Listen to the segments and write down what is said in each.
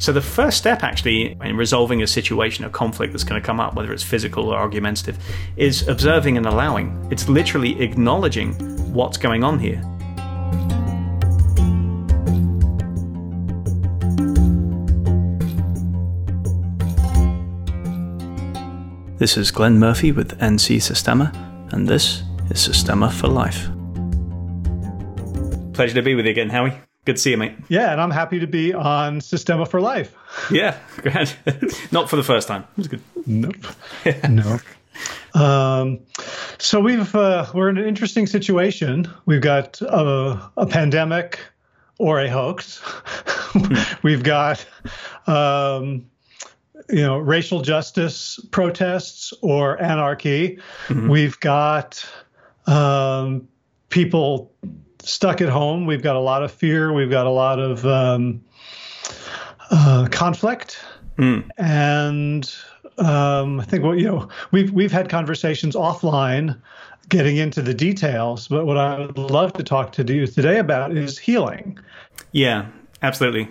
So, the first step actually in resolving a situation, a conflict that's going to come up, whether it's physical or argumentative, is observing and allowing. It's literally acknowledging what's going on here. This is Glenn Murphy with NC Systema, and this is Systema for Life. Pleasure to be with you again, Howie. Good to see you, mate. Yeah, and I'm happy to be on Systema for Life. Yeah, great. Not for the first time. It was good. Nope. nope. Um, so we've uh, we're in an interesting situation. We've got a, a pandemic or a hoax. we've got um, you know racial justice protests or anarchy. Mm-hmm. We've got um, people stuck at home. We've got a lot of fear. We've got a lot of um, uh, conflict, mm. and um, I think what you know we've we've had conversations offline, getting into the details. But what I would love to talk to you today about is healing. Yeah, absolutely.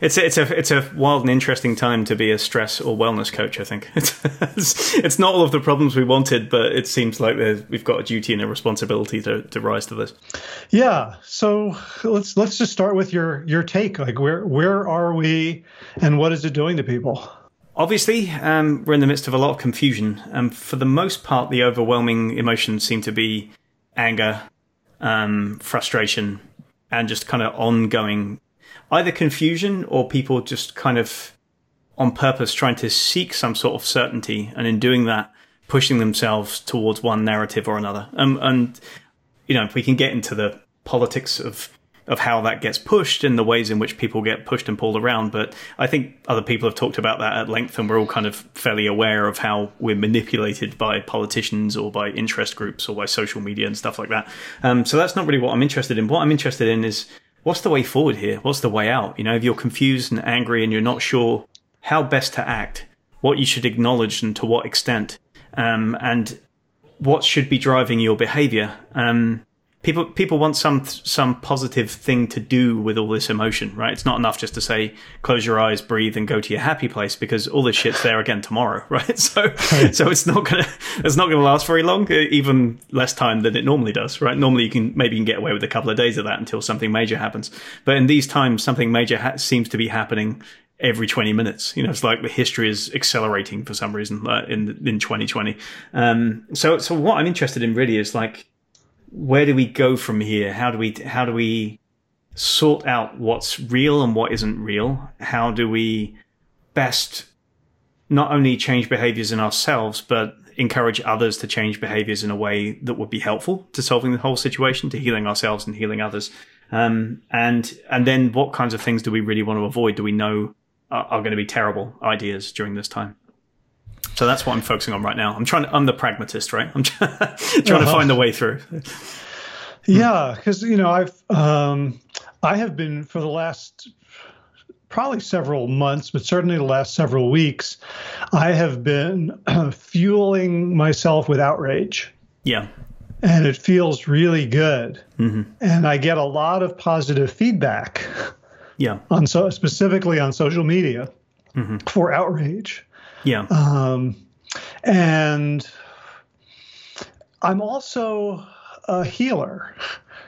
It's a, it's a it's a wild and interesting time to be a stress or wellness coach. I think it's it's not all of the problems we wanted, but it seems like we've got a duty and a responsibility to, to rise to this. Yeah. So let's let's just start with your your take. Like where where are we, and what is it doing to people? Obviously, um, we're in the midst of a lot of confusion. and for the most part, the overwhelming emotions seem to be anger, um, frustration, and just kind of ongoing either confusion or people just kind of on purpose trying to seek some sort of certainty, and in doing that, pushing themselves towards one narrative or another. Um, and you know, if we can get into the politics of of how that gets pushed and the ways in which people get pushed and pulled around. But I think other people have talked about that at length, and we're all kind of fairly aware of how we're manipulated by politicians or by interest groups or by social media and stuff like that. Um, so that's not really what I'm interested in. What I'm interested in is what's the way forward here? What's the way out? You know, if you're confused and angry and you're not sure how best to act, what you should acknowledge and to what extent, um, and what should be driving your behavior. Um, people people want some some positive thing to do with all this emotion, right? It's not enough just to say close your eyes, breathe, and go to your happy place because all this shit's there again tomorrow, right? So so it's not gonna it's not gonna last very long, even less time than it normally does, right? Normally you can maybe you can get away with a couple of days of that until something major happens, but in these times something major ha- seems to be happening every 20 minutes. You know, it's like the history is accelerating for some reason uh, in in 2020. Um, so so what I'm interested in really is like where do we go from here? How do we how do we sort out what's real and what isn't real? How do we best not only change behaviors in ourselves, but encourage others to change behaviors in a way that would be helpful to solving the whole situation, to healing ourselves and healing others. Um, and and then what kinds of things do we really want to avoid? Do we know are, are going to be terrible ideas during this time? So that's what I'm focusing on right now. I'm trying. To, I'm the pragmatist, right? I'm trying uh-huh. to find a way through. Yeah, because you know I've um, I have been for the last probably several months, but certainly the last several weeks, I have been fueling myself with outrage. Yeah. And it feels really good. Mm-hmm. And I get a lot of positive feedback. Yeah. On so specifically on social media mm-hmm. for outrage. Yeah. Um, and I'm also a healer.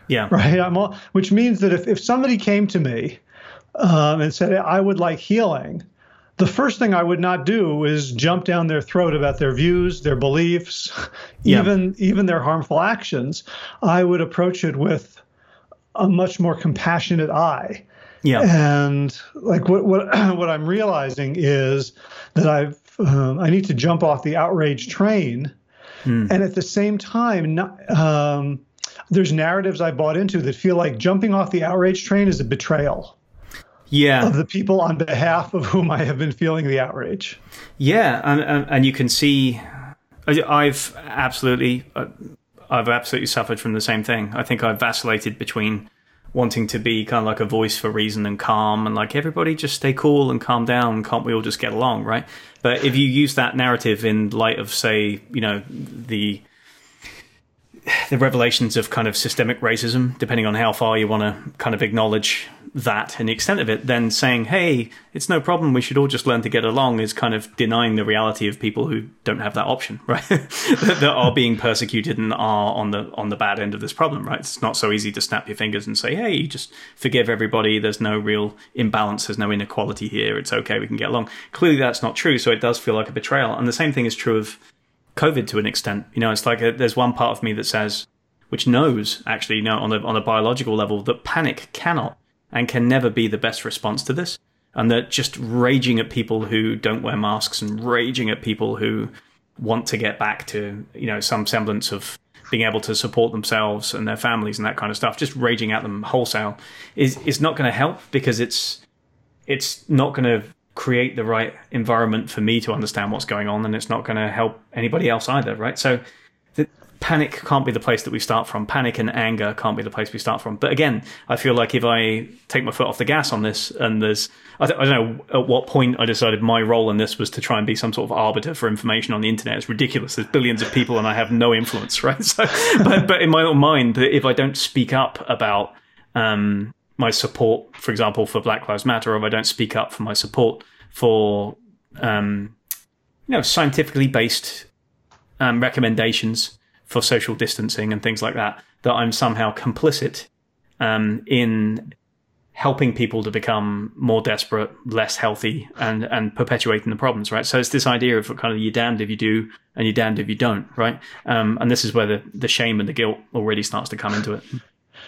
Yeah. Right. I'm all, which means that if, if somebody came to me um, and said, I would like healing, the first thing I would not do is jump down their throat about their views, their beliefs, yeah. even even their harmful actions. I would approach it with a much more compassionate eye. Yeah. And like what what what I'm realizing is that I've um, I need to jump off the outrage train, mm. and at the same time, not, um, there's narratives I bought into that feel like jumping off the outrage train is a betrayal. Yeah. Of the people on behalf of whom I have been feeling the outrage. Yeah, and and, and you can see, I've absolutely, uh, I've absolutely suffered from the same thing. I think I've vacillated between wanting to be kind of like a voice for reason and calm and like everybody just stay cool and calm down can't we all just get along right? But if you use that narrative in light of say you know the the revelations of kind of systemic racism depending on how far you want to kind of acknowledge that and the extent of it, then saying, hey, it's no problem, we should all just learn to get along is kind of denying the reality of people who don't have that option, right? that, that are being persecuted and are on the on the bad end of this problem, right? It's not so easy to snap your fingers and say, hey, just forgive everybody, there's no real imbalance, there's no inequality here, it's okay, we can get along. Clearly that's not true, so it does feel like a betrayal. And the same thing is true of COVID to an extent. You know, it's like a, there's one part of me that says, which knows actually, you know, on a on a biological level, that panic cannot and can never be the best response to this. And that just raging at people who don't wear masks and raging at people who want to get back to, you know, some semblance of being able to support themselves and their families and that kind of stuff, just raging at them wholesale is is not going to help because it's it's not going to create the right environment for me to understand what's going on and it's not going to help anybody else either, right? So panic can't be the place that we start from. Panic and anger can't be the place we start from. But again, I feel like if I take my foot off the gas on this, and there's, I, th- I, don't know at what point I decided my role in this was to try and be some sort of arbiter for information on the internet. It's ridiculous. There's billions of people, and I have no influence, right? So, but but in my own mind, if I don't speak up about um, my support, for example, for Black Lives Matter, or if I don't speak up for my support for um, you know scientifically based um, recommendations for social distancing and things like that, that I'm somehow complicit um, in helping people to become more desperate, less healthy, and and perpetuating the problems, right? So it's this idea of kind of you're damned if you do and you're damned if you don't, right? Um, and this is where the, the shame and the guilt already starts to come into it.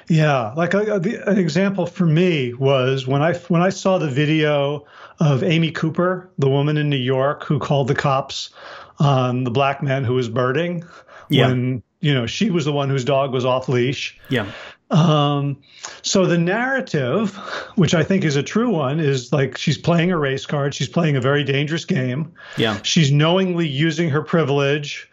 Yeah, like a, an example for me was when I when I saw the video of Amy Cooper, the woman in New York who called the cops on the black man who was birding yeah. when you know she was the one whose dog was off leash. Yeah. Um, so the narrative, which I think is a true one, is like she's playing a race card. She's playing a very dangerous game. Yeah. She's knowingly using her privilege.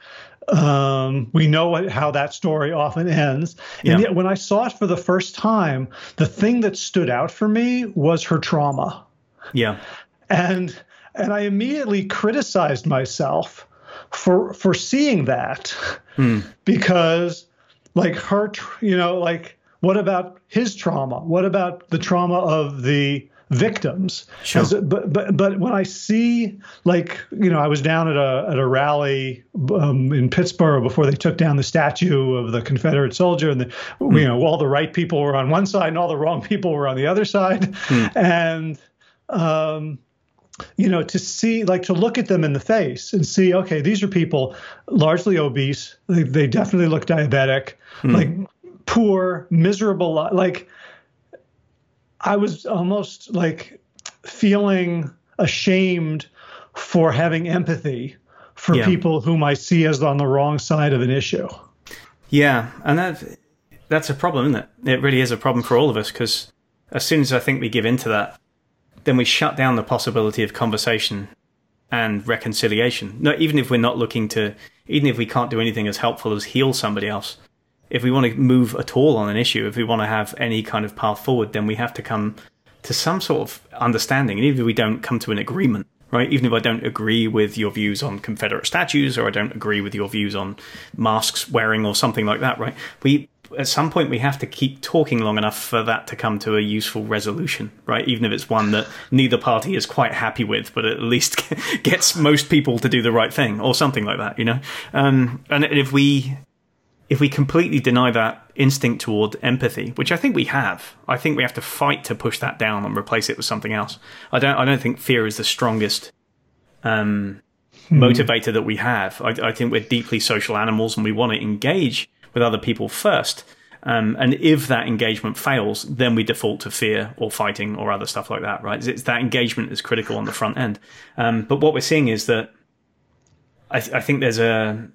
Um, we know what, how that story often ends. And yeah. yet, when I saw it for the first time, the thing that stood out for me was her trauma. Yeah. And and I immediately criticized myself for for seeing that hmm. because like her you know like what about his trauma what about the trauma of the victims sure. As, but but but when i see like you know i was down at a at a rally um, in pittsburgh before they took down the statue of the confederate soldier and the, hmm. you know all the right people were on one side and all the wrong people were on the other side hmm. and um you know, to see, like, to look at them in the face and see, okay, these are people largely obese. They, they definitely look diabetic, mm. like poor, miserable. Like, I was almost like feeling ashamed for having empathy for yeah. people whom I see as on the wrong side of an issue. Yeah, and that that's a problem, isn't it? It really is a problem for all of us because as soon as I think we give into that, then we shut down the possibility of conversation and reconciliation. No, even if we're not looking to, even if we can't do anything as helpful as heal somebody else, if we want to move at all on an issue, if we want to have any kind of path forward, then we have to come to some sort of understanding. And even if we don't come to an agreement, right? Even if I don't agree with your views on Confederate statues or I don't agree with your views on masks wearing or something like that, right? We at some point we have to keep talking long enough for that to come to a useful resolution, right? Even if it's one that neither party is quite happy with, but at least gets most people to do the right thing or something like that, you know? Um, and if we if we completely deny that instinct toward empathy, which I think we have, I think we have to fight to push that down and replace it with something else. I don't I don't think fear is the strongest um, hmm. motivator that we have. I, I think we're deeply social animals and we want to engage with other people first. Um, and if that engagement fails, then we default to fear or fighting or other stuff like that, right? It's that engagement is critical on the front end. Um, but what we're seeing is that I, th- I, think there's a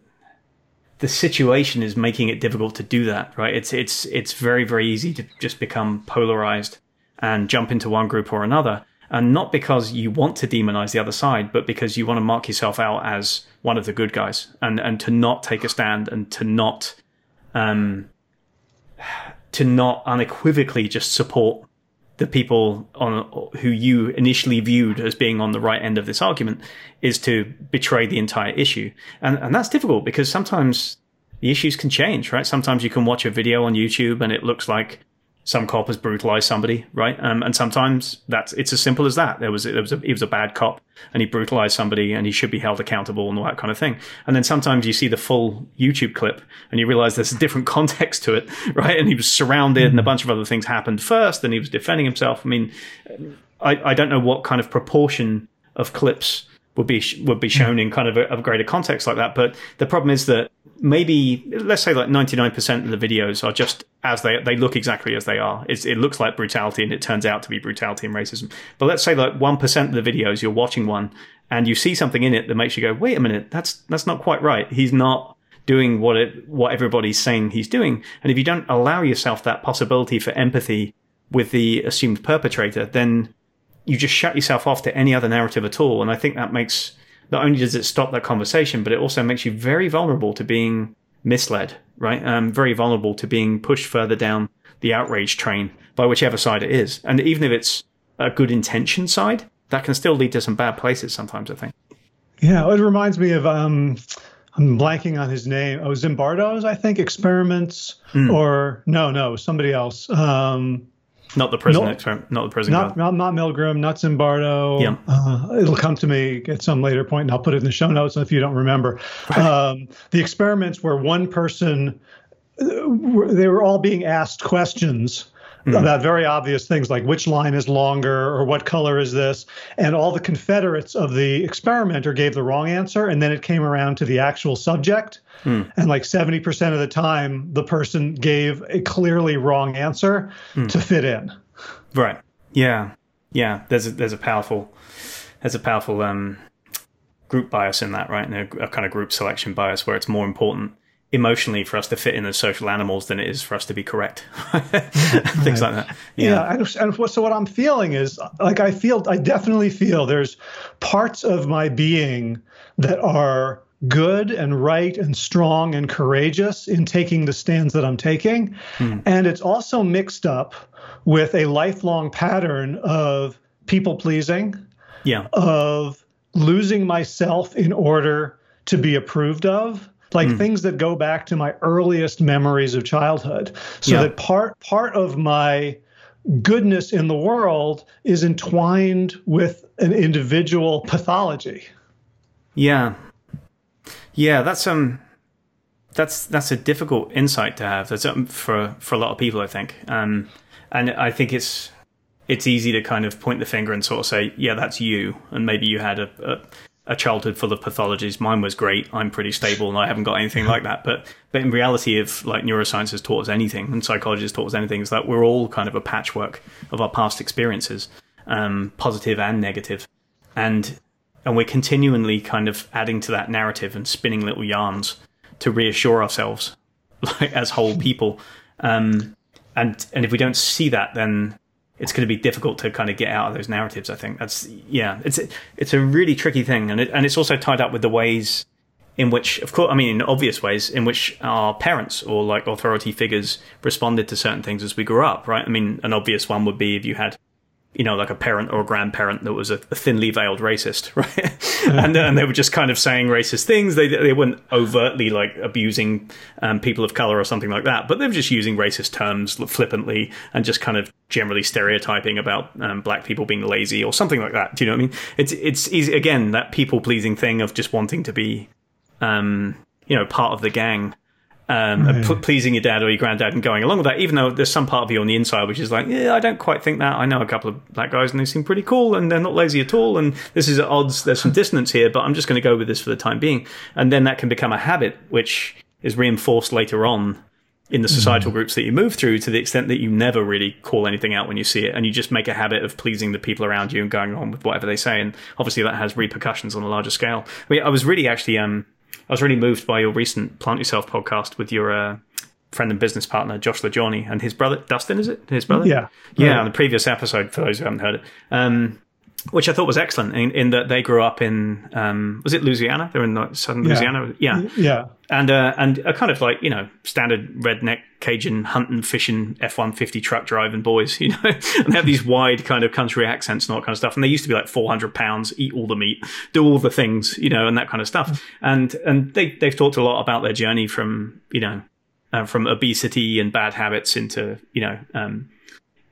the situation is making it difficult to do that, right? It's it's it's very very easy to just become polarized and jump into one group or another, and not because you want to demonize the other side, but because you want to mark yourself out as one of the good guys and and to not take a stand and to not um, to not unequivocally just support the people on who you initially viewed as being on the right end of this argument is to betray the entire issue. And and that's difficult because sometimes the issues can change, right? Sometimes you can watch a video on YouTube and it looks like some cop has brutalized somebody, right? Um, and sometimes that's it's as simple as that. There was there was a, he was a bad cop and he brutalized somebody and he should be held accountable and all that kind of thing. And then sometimes you see the full YouTube clip and you realize there's a different context to it, right? And he was surrounded and a bunch of other things happened first and he was defending himself. I mean, I, I don't know what kind of proportion of clips would be would be hmm. shown in kind of a, a, greater context like that. But the problem is that maybe let's say like ninety nine percent of the videos are just as they they look exactly as they are. It's, it looks like brutality, and it turns out to be brutality and racism. But let's say like one percent of the videos you're watching one, and you see something in it that makes you go, wait a minute, that's that's not quite right. He's not doing what it what everybody's saying he's doing. And if you don't allow yourself that possibility for empathy with the assumed perpetrator, then you just shut yourself off to any other narrative at all. And I think that makes not only does it stop that conversation, but it also makes you very vulnerable to being misled, right? Um, very vulnerable to being pushed further down the outrage train by whichever side it is. And even if it's a good intention side, that can still lead to some bad places sometimes, I think. Yeah, it reminds me of um, I'm blanking on his name. Oh, Zimbardo's, I think, experiments, mm. or no, no, somebody else. Um, not the prison experiment, not the prison not, not, not Milgram, not Zimbardo. Yeah. Uh, it'll come to me at some later point, and I'll put it in the show notes if you don't remember. Right. Um, the experiments where one person, uh, they were all being asked questions mm. about very obvious things like which line is longer or what color is this. And all the Confederates of the experimenter gave the wrong answer. And then it came around to the actual subject. Mm. And like 70% of the time, the person gave a clearly wrong answer mm. to fit in. Right. Yeah. Yeah. There's a, there's a powerful, there's a powerful, um, group bias in that, right? And a, a kind of group selection bias where it's more important emotionally for us to fit in as social animals than it is for us to be correct. Things like that. Yeah. yeah and, and, so what I'm feeling is like I feel I definitely feel there's parts of my being that are good and right and strong and courageous in taking the stands that I'm taking. Hmm. And it's also mixed up with a lifelong pattern of people pleasing. Yeah. Of losing myself in order to be approved of like mm. things that go back to my earliest memories of childhood. So yeah. that part part of my goodness in the world is entwined with an individual pathology. Yeah. Yeah, that's um that's that's a difficult insight to have. That's um, for for a lot of people, I think. Um and I think it's it's easy to kind of point the finger and sort of say, yeah, that's you, and maybe you had a, a, a childhood full of pathologies. Mine was great. I'm pretty stable and I haven't got anything like that. But but in reality, if like neuroscience has taught us anything and psychology has taught us anything, is that we're all kind of a patchwork of our past experiences, um, positive and negative, and and we're continually kind of adding to that narrative and spinning little yarns to reassure ourselves, like as whole people. Um, and and if we don't see that, then it's going to be difficult to kind of get out of those narratives. I think that's yeah, it's it's a really tricky thing, and it, and it's also tied up with the ways in which, of course, I mean, in obvious ways in which our parents or like authority figures responded to certain things as we grew up. Right? I mean, an obvious one would be if you had you know, like a parent or a grandparent that was a, a thinly veiled racist, right? and, and they were just kind of saying racist things. They they weren't overtly like abusing um, people of color or something like that, but they were just using racist terms flippantly and just kind of generally stereotyping about um, black people being lazy or something like that. Do you know what I mean? It's it's easy again that people pleasing thing of just wanting to be, um, you know, part of the gang um, right. p- pleasing your dad or your granddad and going along with that, even though there's some part of you on the inside which is like, yeah, I don't quite think that. I know a couple of black guys and they seem pretty cool and they're not lazy at all. And this is at odds. There's some dissonance here, but I'm just going to go with this for the time being. And then that can become a habit, which is reinforced later on in the societal mm. groups that you move through to the extent that you never really call anything out when you see it and you just make a habit of pleasing the people around you and going on with whatever they say and obviously that has repercussions on a larger scale I, mean, I was really actually um I was really moved by your recent Plant Yourself podcast with your uh, friend and business partner Josh LaJaunie and his brother Dustin. Is it his brother? Yeah, yeah. On the previous episode, for those who haven't heard it, um, which I thought was excellent in, in that they grew up in um, was it Louisiana? They're in southern Louisiana. Yeah, yeah, and uh, and a kind of like you know standard redneck Cajun hunting, fishing, F one fifty truck driving boys, you know, and they have these wide kind of country accents and all that kind of stuff. And they used to be like four hundred pounds, eat all the meat, do all the things, you know, and that kind of stuff. And and they they've talked a lot about their journey from you know uh, from obesity and bad habits into you know um,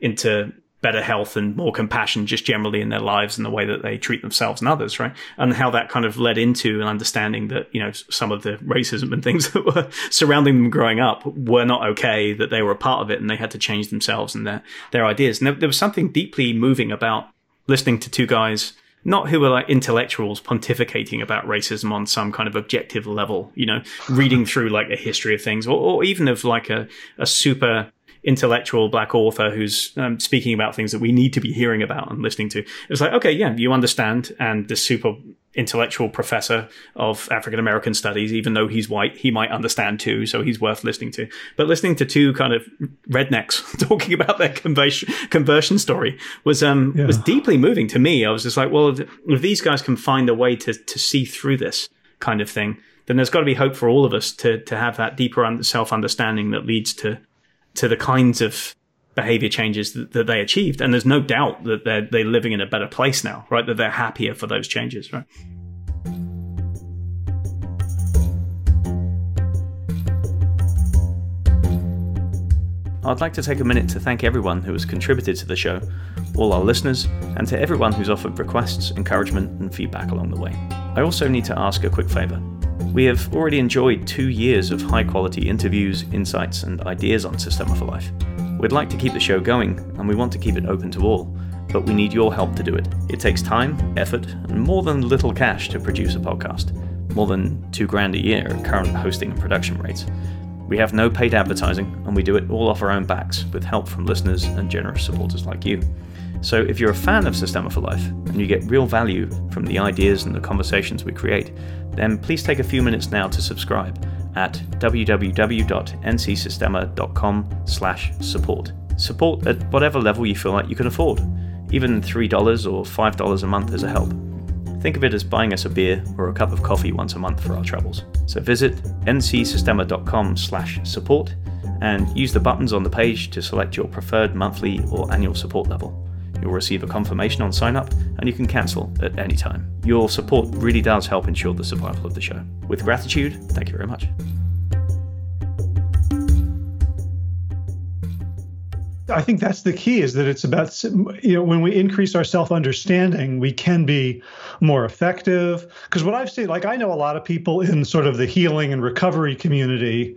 into better health and more compassion just generally in their lives and the way that they treat themselves and others, right? And how that kind of led into an understanding that, you know, some of the racism and things that were surrounding them growing up were not okay, that they were a part of it and they had to change themselves and their, their ideas. And there, there was something deeply moving about listening to two guys not who were like intellectuals pontificating about racism on some kind of objective level, you know, reading through like a history of things or, or even of like a, a super intellectual black author who's um, speaking about things that we need to be hearing about and listening to. It's like, okay, yeah, you understand. And this super intellectual professor of African American studies, even though he's white, he might understand too. So he's worth listening to. But listening to two kind of rednecks talking about their conversion, conversion story was, um, yeah. was deeply moving to me. I was just like, well, if these guys can find a way to, to see through this kind of thing, then there's got to be hope for all of us to, to have that deeper self understanding that leads to to the kinds of behavior changes that, that they achieved. And there's no doubt that they're, they're living in a better place now, right? That they're happier for those changes, right? I'd like to take a minute to thank everyone who has contributed to the show, all our listeners, and to everyone who's offered requests, encouragement, and feedback along the way. I also need to ask a quick favour. We have already enjoyed two years of high quality interviews, insights, and ideas on Systema for Life. We'd like to keep the show going, and we want to keep it open to all, but we need your help to do it. It takes time, effort, and more than little cash to produce a podcast. More than two grand a year at current hosting and production rates. We have no paid advertising, and we do it all off our own backs with help from listeners and generous supporters like you. So, if you're a fan of Systema for Life and you get real value from the ideas and the conversations we create, then please take a few minutes now to subscribe at www.ncsystema.com slash support. At whatever level you feel like you can afford. Even $3 or $5 a month is a help. Think of it as buying us a beer or a cup of coffee once a month for our troubles. So visit ncsystema.com slash support and use the buttons on the page to select your preferred monthly or annual support level. You'll receive a confirmation on sign up, and you can cancel at any time. Your support really does help ensure the survival of the show. With gratitude, thank you very much. I think that's the key is that it's about, you know, when we increase our self understanding, we can be more effective. Because what I've seen, like, I know a lot of people in sort of the healing and recovery community,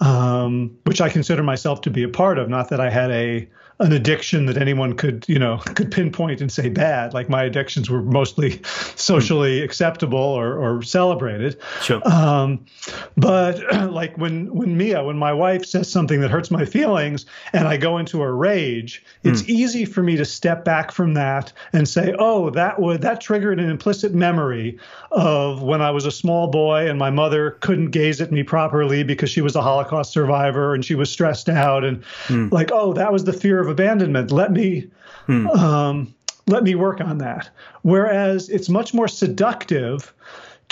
um, which I consider myself to be a part of, not that I had a, an addiction that anyone could you know could pinpoint and say bad like my addictions were mostly socially mm. acceptable or, or celebrated sure um, but like when when mia when my wife says something that hurts my feelings and i go into a rage it's mm. easy for me to step back from that and say oh that would that triggered an implicit memory of when i was a small boy and my mother couldn't gaze at me properly because she was a holocaust survivor and she was stressed out and mm. like oh that was the fear of abandonment. Let me hmm. um, let me work on that. Whereas it's much more seductive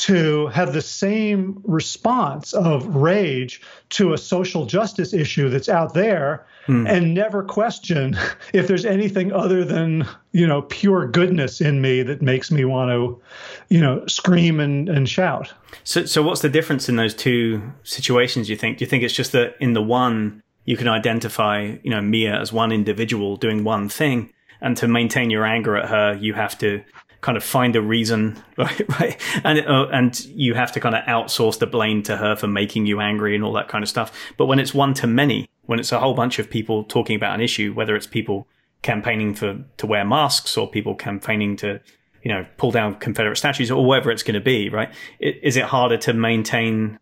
to have the same response of rage to a social justice issue that's out there hmm. and never question if there's anything other than you know pure goodness in me that makes me want to you know scream and, and shout so so what's the difference in those two situations you think do you think it's just that in the one you can identify, you know, Mia as one individual doing one thing. And to maintain your anger at her, you have to kind of find a reason, right? right? And uh, and you have to kind of outsource the blame to her for making you angry and all that kind of stuff. But when it's one to many, when it's a whole bunch of people talking about an issue, whether it's people campaigning for to wear masks or people campaigning to you know pull down Confederate statues or whatever it's going to be, right? It, is it harder to maintain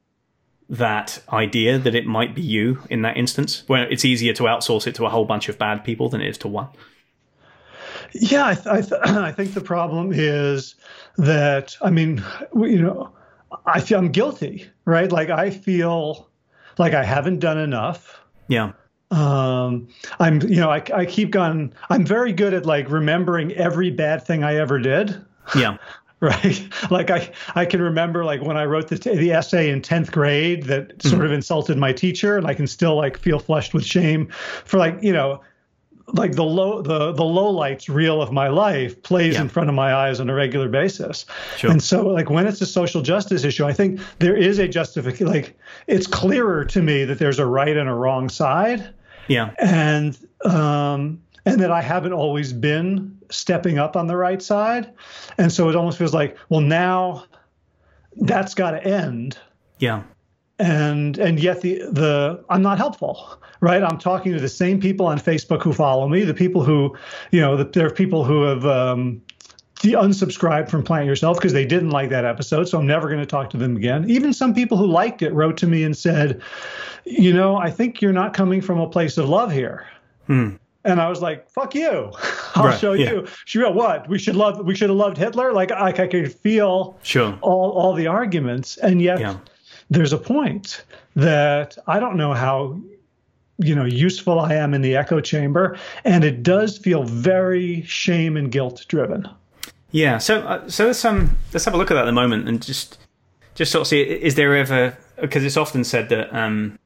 that idea that it might be you in that instance, where it's easier to outsource it to a whole bunch of bad people than it is to one. Yeah, I, th- I, th- I think the problem is that I mean, you know, I feel I'm guilty, right? Like I feel like I haven't done enough. Yeah. Um, I'm, you know, I, I keep going. I'm very good at like remembering every bad thing I ever did. Yeah. right like i i can remember like when i wrote the, the essay in 10th grade that sort mm-hmm. of insulted my teacher and i can still like feel flushed with shame for like you know like the low the the low lights reel of my life plays Yeah. in front of my eyes on a regular basis Sure. and so like when it's a social justice issue i think there is a justification like it's clearer to me that there's a right and a wrong side Yeah. and um and that i haven't always been stepping up on the right side and so it almost feels like well now that's got to end Yeah. and and yet the the I'm not helpful, right? I'm talking to the same people on Facebook who follow me, the people who, you know, the, there are people who have um, de- unsubscribed from Plant Yourself because they didn't like that episode, so I'm never going to talk to them again. Even some people who liked it wrote to me and said, you know, I think you're not coming from a place of love here. And I was like, "Fuck you! I'll Right, show yeah. you." She wrote, "What? We should love. We should have loved Hitler." Like, I, I could feel Sure. all all the arguments, and yet Yeah. there's a point that I don't know how you know useful I am in the echo chamber, and it does feel very shame and guilt driven. Yeah. So, uh, so let's um, let's have a look at that at the moment and just just sort of see is there ever because it's often said that um,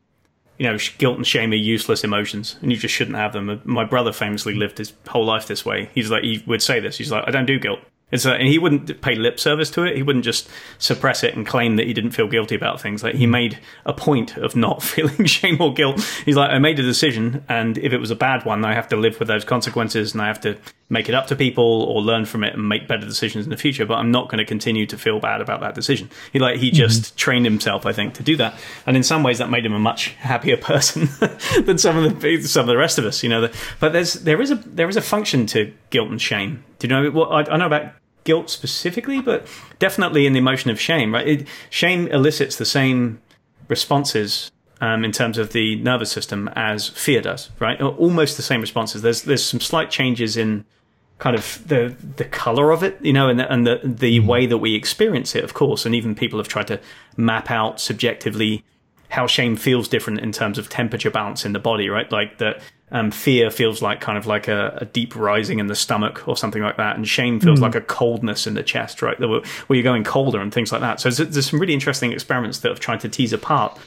you know, guilt and shame are useless emotions, and you just shouldn't have them. My brother famously lived his whole life this way. He's like, he would say this. He's like, I don't do guilt. It's like, and he wouldn't pay lip service to it. He wouldn't just suppress it and claim that he didn't feel guilty about things. Like he made a point of not feeling shame or guilt. He's like, I made a decision, and if it was a bad one, I have to live with those consequences, and I have to make it up to people or learn from it and make better decisions in the future. But I'm not going to continue to feel bad about that decision. He like he mm-hmm. just trained himself, I think, to do that, and in some ways that made him a much happier person than some of the some of the rest of us. You know, but there's there is a there is a function to guilt and shame. Do you know? Well, I, I know about guilt specifically, but definitely in the emotion of shame. Right, it, shame elicits the same responses um, in terms of the nervous system as fear does, right? Almost the same responses. There's there's some slight changes in kind of the the color of it, you know, and the, and the the way that we experience it, of course. And even people have tried to map out subjectively how shame feels different in terms of temperature balance in the body, right? Like that um, fear feels like kind of like a, a, deep rising in the stomach or something like that, and shame feels mm. like a coldness in the chest, right? Where you're going colder and things like that. So there's, there's some really interesting experiments that have tried to tease apart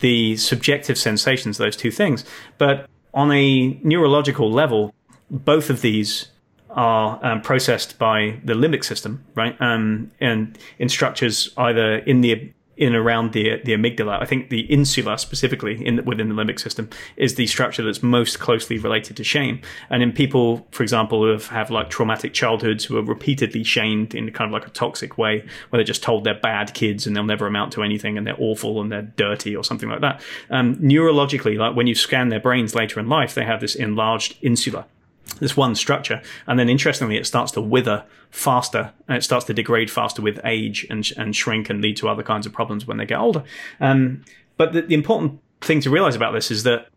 the subjective sensations, of those two things. But on a neurological level, both of these are um, processed by the limbic system, right? Um, and in structures either in the in around the the amygdala. I think the insula specifically in within the limbic system is the structure that's most closely related to shame. And in people, for example, who have, have like traumatic childhoods, who are repeatedly shamed in kind of like a toxic way, where they're just told they're bad kids and they'll never amount to anything and they're awful and they're dirty or something like that. Um, neurologically, like when you scan their brains later in life, they have this enlarged insula this one structure. And then interestingly, it starts to wither faster and it starts to degrade faster with age and, and shrink and lead to other kinds of problems when they get older. Um, but the, the, important thing to realize about this is that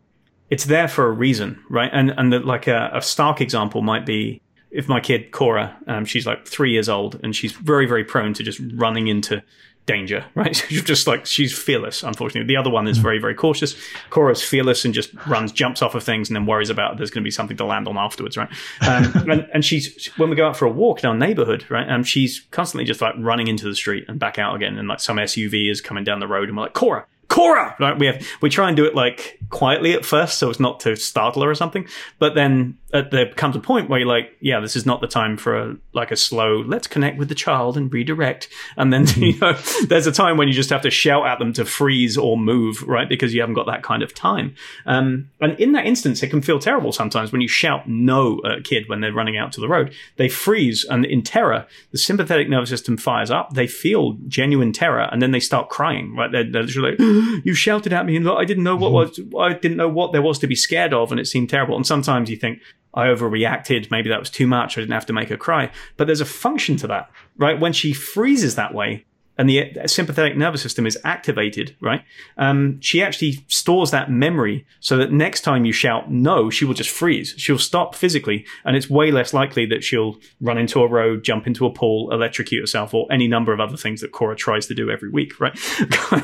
it's there for a reason, right? And, and the, like a, a stark example might be if my kid Cora, um, she's like three years old and she's very, very prone to just running into danger, right? She's just like she's fearless. Unfortunately, the other one is very, very cautious. Cora's fearless and just runs, jumps off of things, and then worries about there's going to be something to land on afterwards, right? Um, and, and she's when we go out for a walk in our neighborhood, right? Um, she's constantly just like running into the street and back out again, and like some SUV is coming down the road, and we're like, Cora. Cora, right? We have we try and do it like quietly at first, so it's not to startle her or something. But then uh, there comes a point where you're like, yeah, this is not the time for a like a slow. Let's connect with the child and redirect. And then you know, there's a time when you just have to shout at them to freeze or move, right? Because you haven't got that kind of time. Um, and in that instance, it can feel terrible sometimes when you shout no at a kid when they're running out to the road. They freeze, and in terror, the sympathetic nervous system fires up. They feel genuine terror, and then they start crying, right? They're, they're like, you shouted at me and I didn't know what was I didn't know what there was to be scared of and it seemed terrible. And sometimes you think I overreacted maybe that was too much I didn't have to make her cry. But there's a function to that right? When she freezes that way and the sympathetic nervous system is activated, right? Um, she actually stores that memory so that next time you shout no, she will just freeze. She'll stop physically, and it's way less likely that she'll run into a road, jump into a pool, electrocute herself, or any number of other things that Cora tries to do every week, right?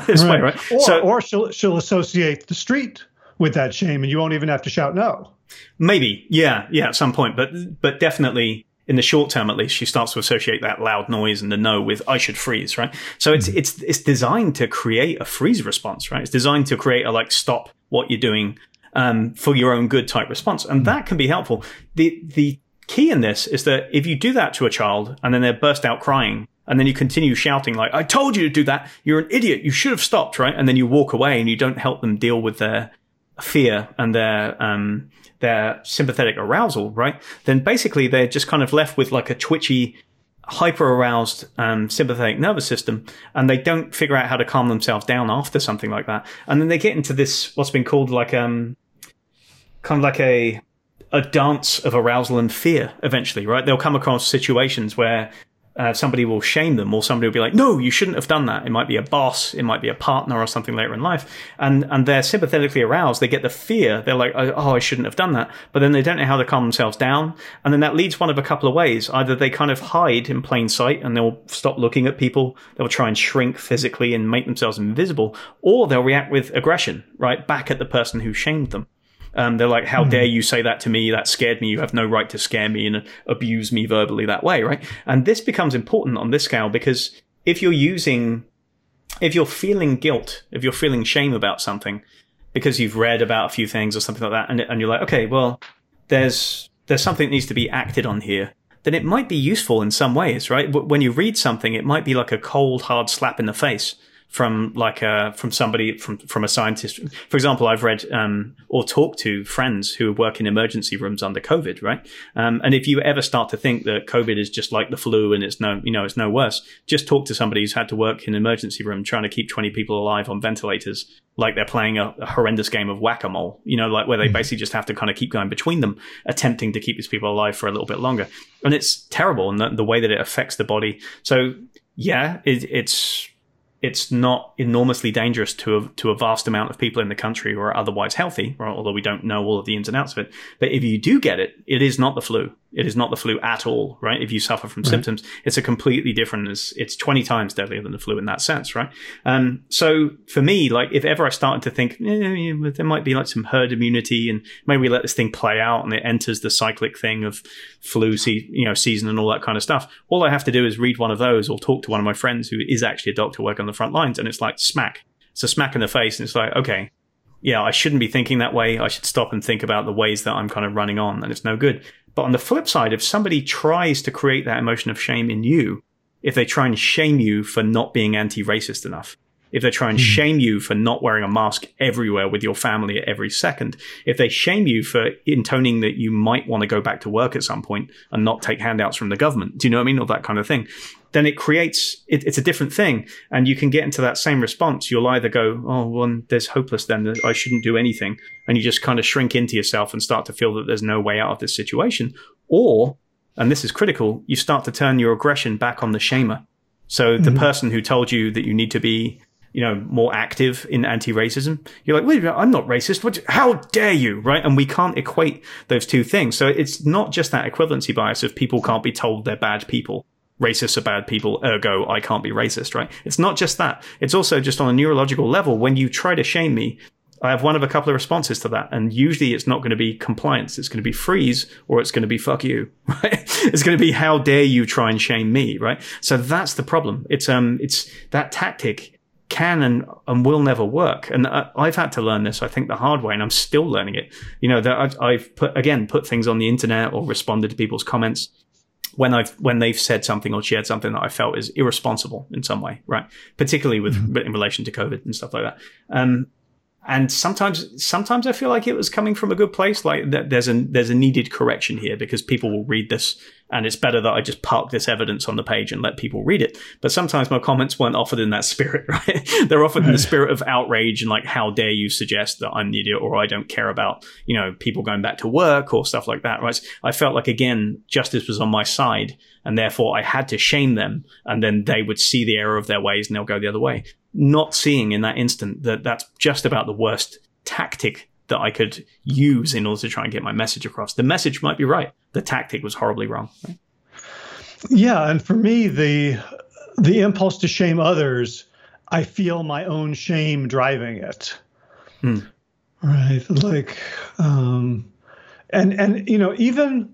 this right. way, right? Or, so, or she'll she'll associate the street with that shame, and you won't even have to shout no. Maybe, yeah, yeah, at some point, but but definitely in the short term at least, she starts to associate that loud noise and the no with I should freeze, right? So it's it's it's designed to create a freeze response, right? It's designed to create a like stop what you're doing um, for your own good type response. And that can be helpful. The, the key in this is that if you do that to a child and then they burst out crying, and then you continue shouting like, I told you to do that. You're an idiot. You should have stopped, right? And then you walk away and you don't help them deal with their fear and their, um, their sympathetic arousal, right? Then basically they're just kind of left with like a twitchy, hyper aroused um, sympathetic nervous system and they don't figure out how to calm themselves down after something like that and then they get into this what's been called like um kind of like a a dance of arousal and fear eventually right they'll come across situations where uh, somebody will shame them or somebody will be like, no, you shouldn't have done that. It might be a boss, it might be a partner or something later in life. And, and they're sympathetically aroused. They get the fear. They're like, oh, I shouldn't have done that. But then they don't know how to calm themselves down. And then that leads one of a couple of ways. Either they kind of hide in plain sight and they'll stop looking at people. They'll try and shrink physically and make themselves invisible or they'll react with aggression, right? Back at the person who shamed them. Um, they're like, "How mm. dare you say that to me? That scared me. You have no right to scare me and abuse me verbally that way, right?" And this becomes important on this scale because if you're using, if you're feeling guilt, if you're feeling shame about something because you've read about a few things or something like that, and, and you're like, "Okay, well, there's there's something that needs to be acted on here." Then it might be useful in some ways, right? When you read something, it might be like a cold, hard slap in the face from like a from somebody from from a scientist. For example, I've read um, or talked to friends who work in emergency rooms under COVID, right? Um, and if you ever start to think that COVID is just like the flu and it's no, you know, it's no worse, just talk to somebody who's had to work in an emergency room trying to keep twenty people alive on ventilators, like they're playing a, a horrendous game of whack a mole. You know, like where they mm-hmm. basically just have to kind of keep going between them, attempting to keep these people alive for a little bit longer, and it's terrible and the, the way that it affects the body. So yeah, it, it's it's not enormously dangerous to a, to a vast amount of people in the country who are otherwise healthy, right? although we don't know all of the ins and outs of it. But if you do get it, it is not the flu. It is not the flu at all, right? If you suffer from right. symptoms, it's a completely different, it's, it's 20 times deadlier than the flu in that sense, right? Um, so for me, like if ever I started to think, eh, there might be like some herd immunity and maybe we let this thing play out and it enters the cyclic thing of flu, se- you know, season and all that kind of stuff. All I have to do is read one of those or talk to one of my friends who is actually a doctor working on the front lines and it's like smack. It's a smack in the face and it's like, okay, yeah, I shouldn't be thinking that way. I should stop and think about the ways that I'm kind of running on and it's no good. But on the flip side, if somebody tries to create that emotion of shame in you, if they try and shame you for not being anti-racist enough, if they try and mm. shame you for not wearing a mask everywhere with your family at every second, if they shame you for intoning that you might want to go back to work at some point and not take handouts from the government, do you know what I mean? All that kind of thing then it creates it, it's a different thing and you can get into that same response you'll either go oh well there's hopeless then i shouldn't do anything and you just kind of shrink into yourself and start to feel that there's no way out of this situation or and this is critical you start to turn your aggression back on the shamer so mm-hmm. the person who told you that you need to be you know, more active in anti-racism. You're like, wait I'm not racist. What, how dare you? Right. And we can't equate those two things. So it's not just that equivalency bias of people can't be told they're bad people racists are bad people, ergo I can't be racist, right? It's not just that. It's also just on a neurological level. When you try to shame me, I have one of a couple of responses to that. And usually it's not going to be compliance. It's going to be freeze or it's going to be fuck you, right? It's going to be how dare you try and shame me, right? So that's the problem. It's, um, it's that tactic can and, and will never work. And I, I've had to learn this, I think, the hard way, and I'm still learning it. You know, that I've, I've put, again, put things on the internet or responded to people's comments when I've when they've said something or shared something that I felt is irresponsible in some way, right? Particularly with mm-hmm. in relation to COVID and stuff like that. Um, and sometimes sometimes I feel like it was coming from a good place. Like there's a there's a needed correction here because people will read this, and it's better that I just park this evidence on the page and let people read it. But sometimes my comments weren't offered in that spirit, right? They're offered in the spirit of outrage and like, how dare you suggest that I'm an idiot or I don't care about you know people going back to work or stuff like that, right? I felt like again justice was on my side, and therefore I had to shame them, and then they would see the error of their ways and they'll go the other way not seeing in that instant that that's just about the worst tactic that I could use in order to try and get my message across. The message might be right. The tactic was horribly wrong. Right? Yeah, and for me, the the impulse to shame others, I feel my own shame driving it. Hmm. Right, like, um, and and you know, even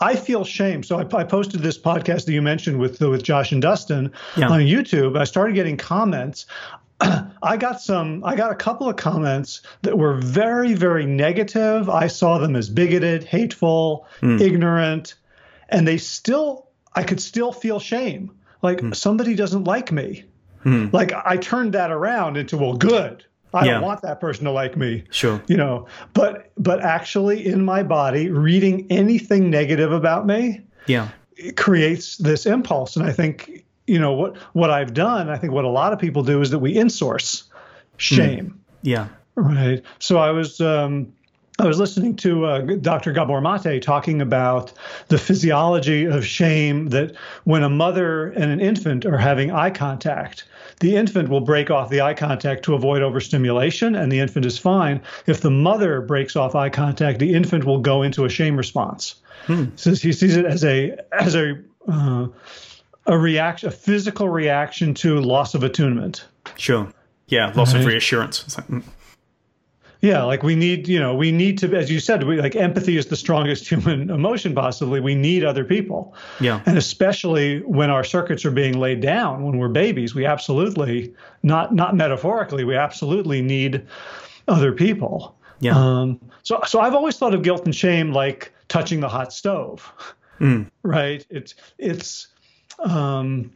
I feel shame. So I, I, posted this podcast that you mentioned with with Josh and Dustin yeah. on YouTube. I started getting comments. I got some, I got a couple of comments that were very, very negative. I saw them as bigoted, hateful, mm. ignorant, and they still, I could still feel shame. Like mm. somebody doesn't like me. Mm. Like I turned that around into, well, good. I yeah. don't want that person to like me. Sure. You know, but but actually in my body, reading anything negative about me, yeah, creates this impulse. And I think you know what what I've done. I think what a lot of people do is that we insource shame. Mm. Yeah. Right. So I was um, I was listening to uh, Dr. Gabor Mate talking about the physiology of shame that when a mother and an infant are having eye contact, the infant will break off the eye contact to avoid overstimulation, and the infant is fine. If the mother breaks off eye contact, the infant will go into a shame response. Hmm. So he sees it as a as a uh, a reaction, a physical reaction to loss of attunement. Sure. Yeah, loss right. of reassurance. Like, mm. Yeah, like we need, you know, we need to, as you said, we like empathy is the strongest human emotion possibly. We need other people. Yeah. And especially when our circuits are being laid down when we're babies, we absolutely, not not metaphorically, we absolutely need other people. Yeah. Um, so so I've always thought of guilt and shame like touching the hot stove. Mm. Right? It's it's um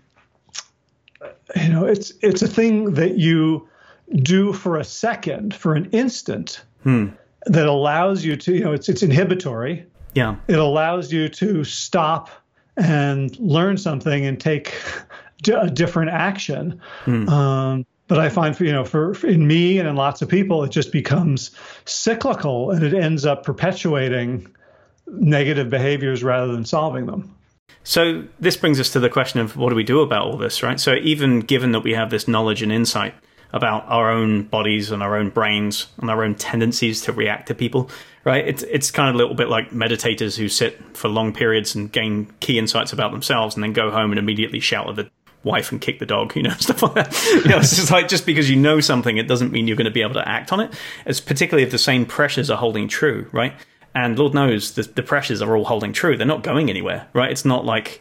you know, it's it's a thing that you do for a second, for an instant, hmm. that allows you to, you know, it's it's inhibitory. Yeah. It allows you to stop and learn something and take a different action. Hmm. Um, but I find, for, you know, for, for, in me and in lots of people, it just becomes cyclical and it ends up perpetuating negative behaviors rather than solving them. So this brings us to the question of what do we do about all this, right? So even given that we have this knowledge and insight, about our own bodies and our own brains and our own tendencies to react to people, right? It's it's kind of a little bit like meditators who sit for long periods and gain key insights about themselves and then go home and immediately shout at the wife and kick the dog, you know, stuff like that. You know, it's just like just because you know something, it doesn't mean you're going to be able to act on it. It's particularly if the same pressures are holding true, right? And Lord knows the, the pressures are all holding true. They're not going anywhere, right? It's not like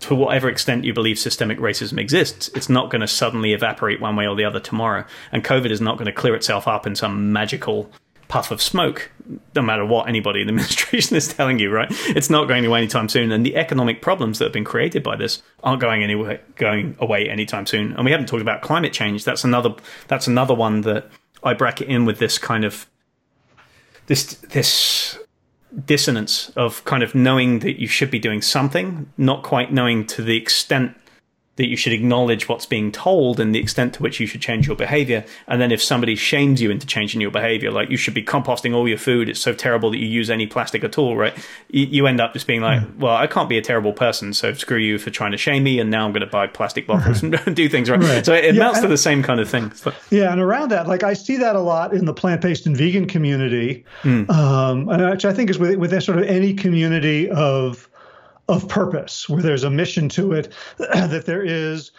to whatever extent you believe systemic racism exists, it's not going to suddenly evaporate one way or the other tomorrow. And COVID is not going to clear itself up in some magical puff of smoke, no matter what anybody in the administration is telling you, right? It's not going away anytime soon. And the economic problems that have been created by this aren't going anywhere, going away anytime soon. And we haven't talked about climate change. That's another, that's another one that I bracket in with this kind of, this, this dissonance of kind of knowing that you should be doing something, not quite knowing to the extent that you should acknowledge what's being told and the extent to which you should change your behavior. And then if somebody shames you into changing your behavior, like you should be composting all your food, it's so terrible that you use any plastic at all, right? You, end up just being like, mm. well, I can't be a terrible person, so screw you for trying to shame me, and now I'm going to buy plastic bottles and do things right. right. So it yeah, amounts to the same kind of thing. Yeah, and around that, like I see that a lot in the plant-based and vegan community, mm. um, which I think is with, with sort of any community of of purpose, where there's a mission to it, that there is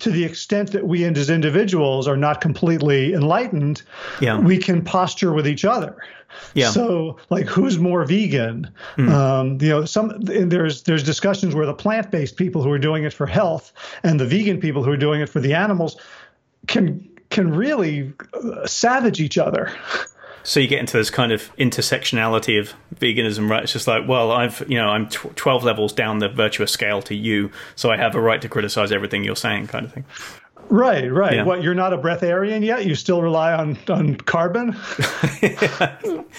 to the extent that we as individuals are not completely enlightened, yeah. we can posture with each other. Yeah. So, like, who's more vegan? Mm. Um, you know, some there's there's discussions where the plant-based people who are doing it for health and the vegan people who are doing it for the animals can can really uh, savage each other. So you get into this kind of intersectionality of veganism, right? It's just like, well, I've, you know, I'm tw- 12 levels down the virtuous scale to you, so I have a right to criticize everything you're saying, kind of thing. Right, right. Yeah. What you're not a breatharian yet? You still rely on on carbon?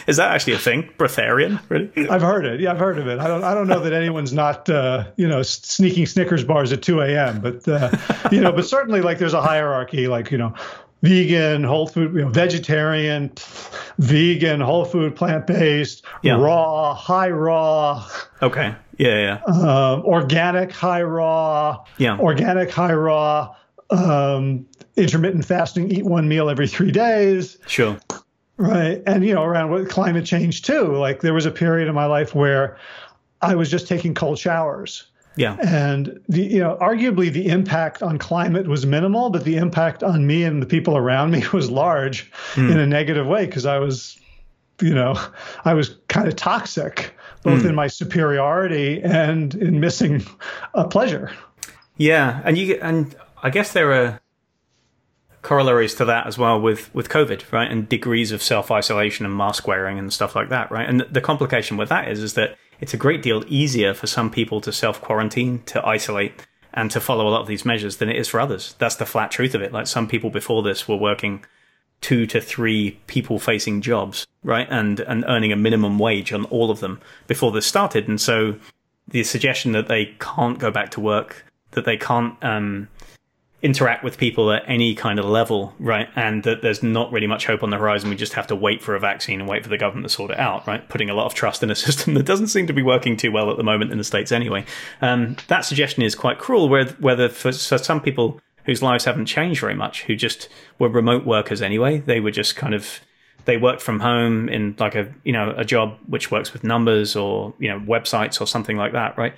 Is that actually a thing? Breatharian? Really? I've heard it. Yeah, I've heard of it. I don't. I don't know that anyone's not uh, you know sneaking Snickers bars at 2 a.m. But uh, you know, but certainly like there's a hierarchy. Like you know, vegan, whole food, you know, vegetarian, vegan, whole food, plant based, yeah. raw, high raw. Okay. Yeah, yeah. Uh, organic, high raw. Yeah. Organic, high raw. Um, intermittent fasting, eat one meal every three days. Sure. Right. And, you know, around with climate change too. Like there was a period in my life where I was just taking cold showers yeah. And the you know, arguably the impact on climate was minimal, but the impact on me and the people around me was large mm. in a negative way because I was, you know, I was kind of toxic both mm. in my superiority and in missing a pleasure. Yeah, and you and I guess there are corollaries to that as well with with COVID, right? And degrees of self isolation and mask wearing and stuff like that, right? And the complication with that is is that it's a great deal easier for some people to self quarantine, to isolate, and to follow a lot of these measures than it is for others. That's the flat truth of it. Like some people before this were working two to three people facing jobs, right? And and earning a minimum wage on all of them before this started. And so the suggestion that they can't go back to work, that they can't um, interact with people at any kind of level, right? And that there's not really much hope on the horizon. We just have to wait for a vaccine and wait for the government to sort it out, right? Putting a lot of trust in a system that doesn't seem to be working too well at the moment in the States anyway. Um, that suggestion is quite cruel, where, whether for, for some people whose lives haven't changed very much, who just were remote workers anyway, they were just kind of they worked from home in like a you know a job which works with numbers or you know websites or something like that, right?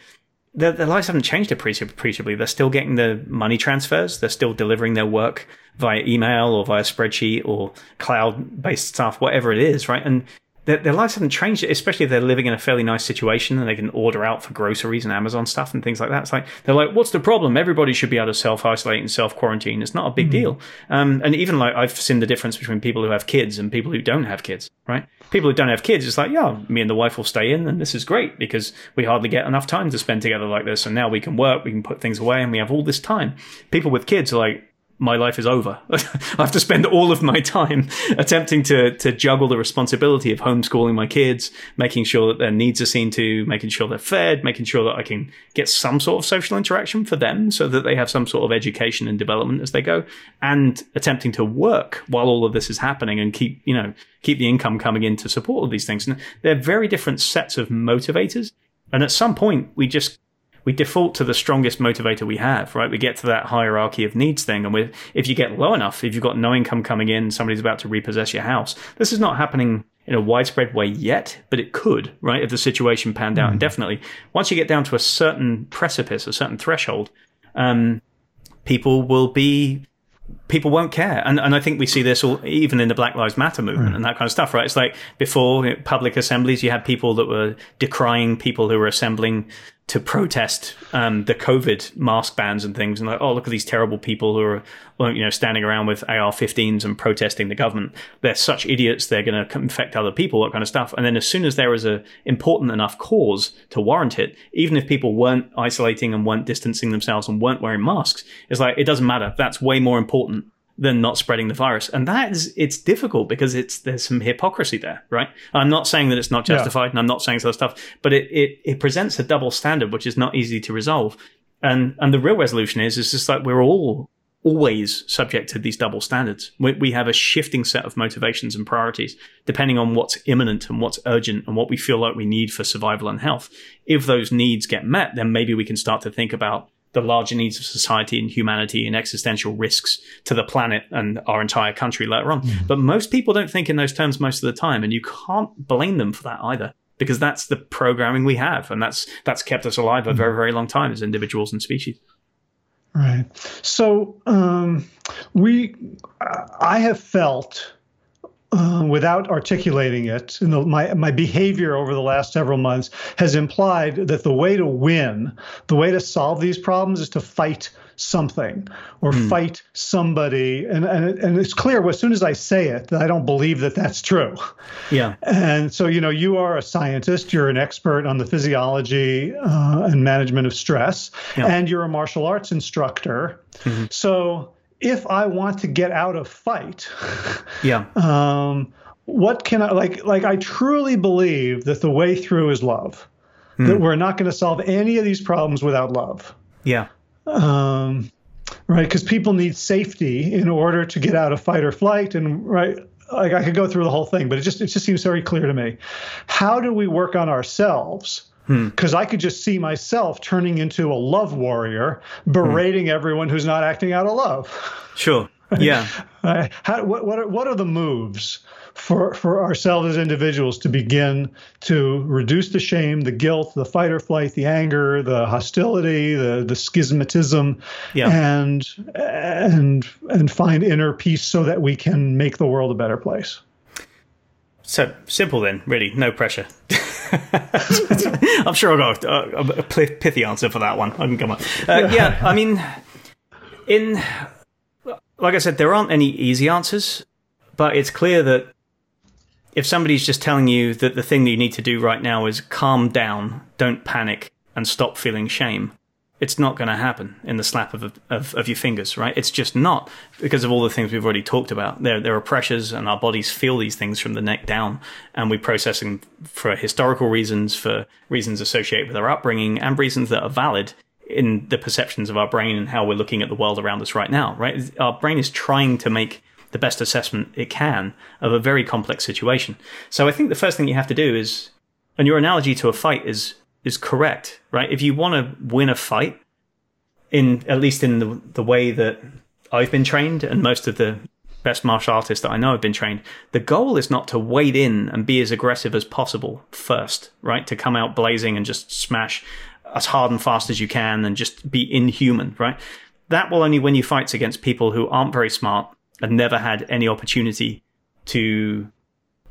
Their, their lives haven't changed appreciably. They're still getting the money transfers. They're still delivering their work via email or via spreadsheet or cloud based stuff, whatever it is, right? And their, their lives haven't changed, especially if they're living in a fairly nice situation and they can order out for groceries and Amazon stuff and things like that. It's like they're like, what's the problem? Everybody should be able to self isolate and self quarantine. It's not a big mm-hmm. deal. Um, and even like I've seen the difference between people who have kids and people who don't have kids. Right? People who don't have kids, it's like, yeah, me and the wife will stay in, and this is great because we hardly get enough time to spend together like this. And now we can work, we can put things away, and we have all this time. People with kids are like, my life is over. I have to spend all of my time attempting to to juggle the responsibility of homeschooling my kids, making sure that their needs are seen to, making sure they're fed, making sure that I can get some sort of social interaction for them so that they have some sort of education and development as they go, and attempting to work while all of this is happening and keep, you know, keep the income coming in to support all these things. And they're very different sets of motivators. And at some point, we just we default to the strongest motivator we have, right? We get to that hierarchy of needs thing. And if you get low enough, if you've got no income coming in, somebody's about to repossess your house, this is not happening in a widespread way yet, but it could, right? If the situation panned out. Mm. And definitely, once you get down to a certain precipice, a certain threshold, um, people will be people won't care. And and I think we see this all, even in the Black Lives Matter movement and that kind of stuff, right? It's like before public assemblies, you had people that were decrying people who were assembling to protest um, the COVID mask bans and things, and like, oh, look at these terrible people who are, you know, standing around with AR-15s and protesting the government. They're such idiots; they're going to infect other people, that kind of stuff. And then, as soon as there is a important enough cause to warrant it, even if people weren't isolating and weren't distancing themselves and weren't wearing masks, it's like it doesn't matter. That's way more important than not spreading the virus. And that is, it's difficult because it's, there's some hypocrisy there, right? I'm not saying that it's not justified yeah. and I'm not saying other stuff, but it, it, it presents a double standard, which is not easy to resolve. And, and the real resolution is, is just like we're all always subject to these double standards. We, we have a shifting set of motivations and priorities depending on what's imminent and what's urgent and what we feel like we need for survival and health. If those needs get met, then maybe we can start to think about the larger needs of society and humanity and existential risks to the planet and our entire country later on. Mm. But most people don't think in those terms most of the time, and you can't blame them for that either, because that's the programming we have, and that's that's kept us alive a very very long time as individuals and species. Right. So um, we, I have felt uh, without articulating it, the, my my behavior over the last several months has implied that the way to win, the way to solve these problems, is to fight something or mm. fight somebody. And, and and it's clear as soon as I say it that I don't believe that that's true. Yeah. And so you know, you are a scientist, you're an expert on the physiology uh, and management of stress, yeah. and you're a martial arts instructor. Mm-hmm. So if I want to get out of fight, yeah. Um, what can I like? Like I truly believe that the way through is love. Mm. That we're not going to solve any of these problems without love. Yeah. Um, right, because people need safety in order to get out of fight or flight, and right. Like I could go through the whole thing, but it just it just seems very clear to me. How do we work on ourselves because hmm. I could just see myself turning into a love warrior, berating hmm. everyone who's not acting out of love. Sure. Yeah. How, what, what, are, what are the moves for, for ourselves as individuals to begin to reduce the shame, the guilt, the fight or flight, the anger, the hostility, the, the schismatism, yeah. and, and, and find inner peace so that we can make the world a better place? So simple then, really, no pressure. I'm sure I've got a, a, pithy answer for that one. I can come on. Uh, yeah. yeah, I mean, in like I said, there aren't any easy answers, but it's clear that if somebody's just telling you that the thing that you need to do right now is calm down, don't panic, and stop feeling shame, it's not going to happen in the slap of, of, of, your fingers, right? It's just not because of all the things we've already talked about. There, there are pressures, and our bodies feel these things from the neck down, and we process them for historical reasons, for reasons associated with our upbringing, and reasons that are valid in the perceptions of our brain and how we're looking at the world around us right now, right? Our brain is trying to make the best assessment it can of a very complex situation. So I think the first thing you have to do is, and your analogy to a fight is is correct, right? If you want to win a fight, in at least in the the way that I've been trained, and most of the best martial artists that I know have been trained, the goal is not to wade in and be as aggressive as possible first, right? To come out blazing and just smash as hard and fast as you can and just be inhuman, right? That will only win you fights against people who aren't very smart and never had any opportunity to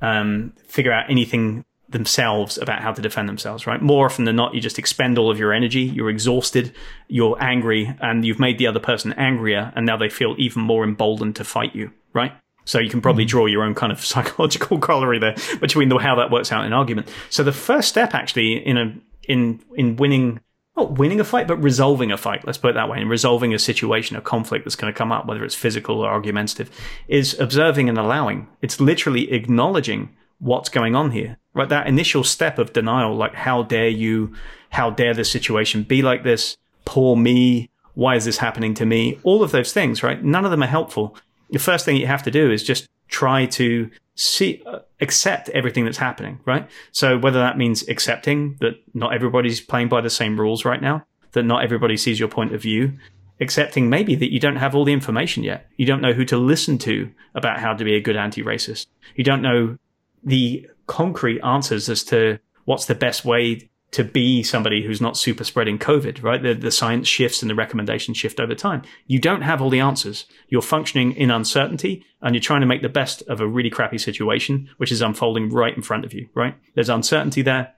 um, figure out anything themselves about how to defend themselves, right? More often than not, you just expend all of your energy, you're exhausted, you're angry, and you've made the other person angrier, and now they feel even more emboldened to fight you, right? So you can probably mm-hmm. draw your own kind of psychological corollary there between the, how that works out in argument. So the first step actually in a in in winning not winning a fight, but resolving a fight. Let's put it that way. And resolving a situation, a conflict that's going to come up, whether it's physical or argumentative, is observing and allowing. It's literally acknowledging what's going on here. Right. That initial step of denial, like, how dare you? How dare this situation be like this? Poor me. Why is this happening to me? All of those things, right? None of them are helpful. The first thing you have to do is just try to see, uh, accept everything that's happening, right? So whether that means accepting that not everybody's playing by the same rules right now, that not everybody sees your point of view, accepting maybe that you don't have all the information yet. You don't know who to listen to about how to be a good anti-racist. You don't know the concrete answers as to what's the best way to be somebody who's not super spreading COVID, right? The, the science shifts and the recommendations shift over time. You don't have all the answers. You're functioning in uncertainty and you're trying to make the best of a really crappy situation, which is unfolding right in front of you, right? There's uncertainty there.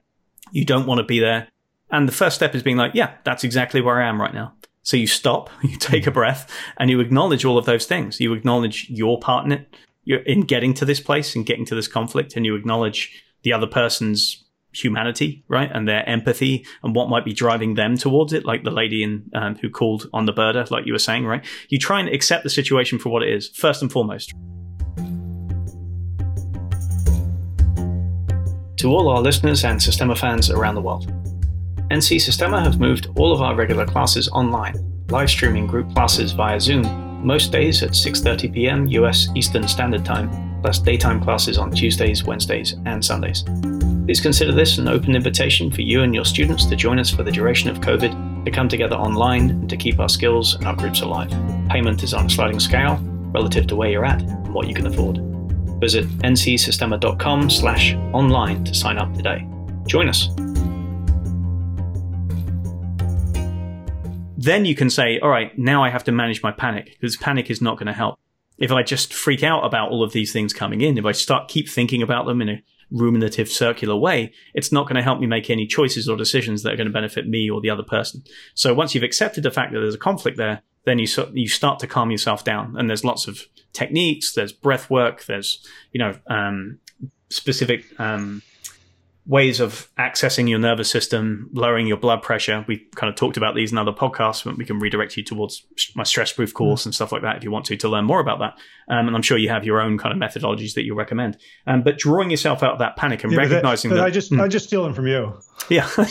You don't want to be there. And the first step is being like, yeah, that's exactly where I am right now. So you stop, you take a breath and you acknowledge all of those things. You acknowledge your part in it in getting to this place and getting to this conflict and you acknowledge the other person's humanity, right, and their empathy and what might be driving them towards it, like the lady in um, who called on the birder, like you were saying, right? You try and accept the situation for what it is first and foremost. To all our listeners and Systema fans around the world, NC Systema have moved all of our regular classes online, live streaming group classes via Zoom most days at 6:30 p.m. US Eastern Standard Time, plus daytime classes on Tuesdays, Wednesdays, and Sundays. Please consider this an open invitation for you and your students to join us for the duration of COVID, to come together online and to keep our skills and our groups alive. Payment is on a sliding scale relative to where you're at and what you can afford. Visit ncsystema.com slash online to sign up today. Join us. Then you can say, all right, now I have to manage my panic because panic is not going to help. If I just freak out about all of these things coming in, if I start keep thinking about them in a ruminative circular way, it's not going to help me make any choices or decisions that are going to benefit me or the other person. So once you've accepted the fact that there's a conflict there, then you you start to calm yourself down. And there's lots of techniques. There's breath work. There's you know um, specific um, ways of accessing your nervous system, lowering your blood pressure. We kind of talked about these in other podcasts, but we can redirect you towards my stress proof course mm. and stuff like that if you want to, to learn more about that. Um, and I'm sure you have your own kind of methodologies that you recommend. Um, but drawing yourself out of that panic and yeah, recognizing that, that, I just, mm. I just steal them from you. Yeah. so,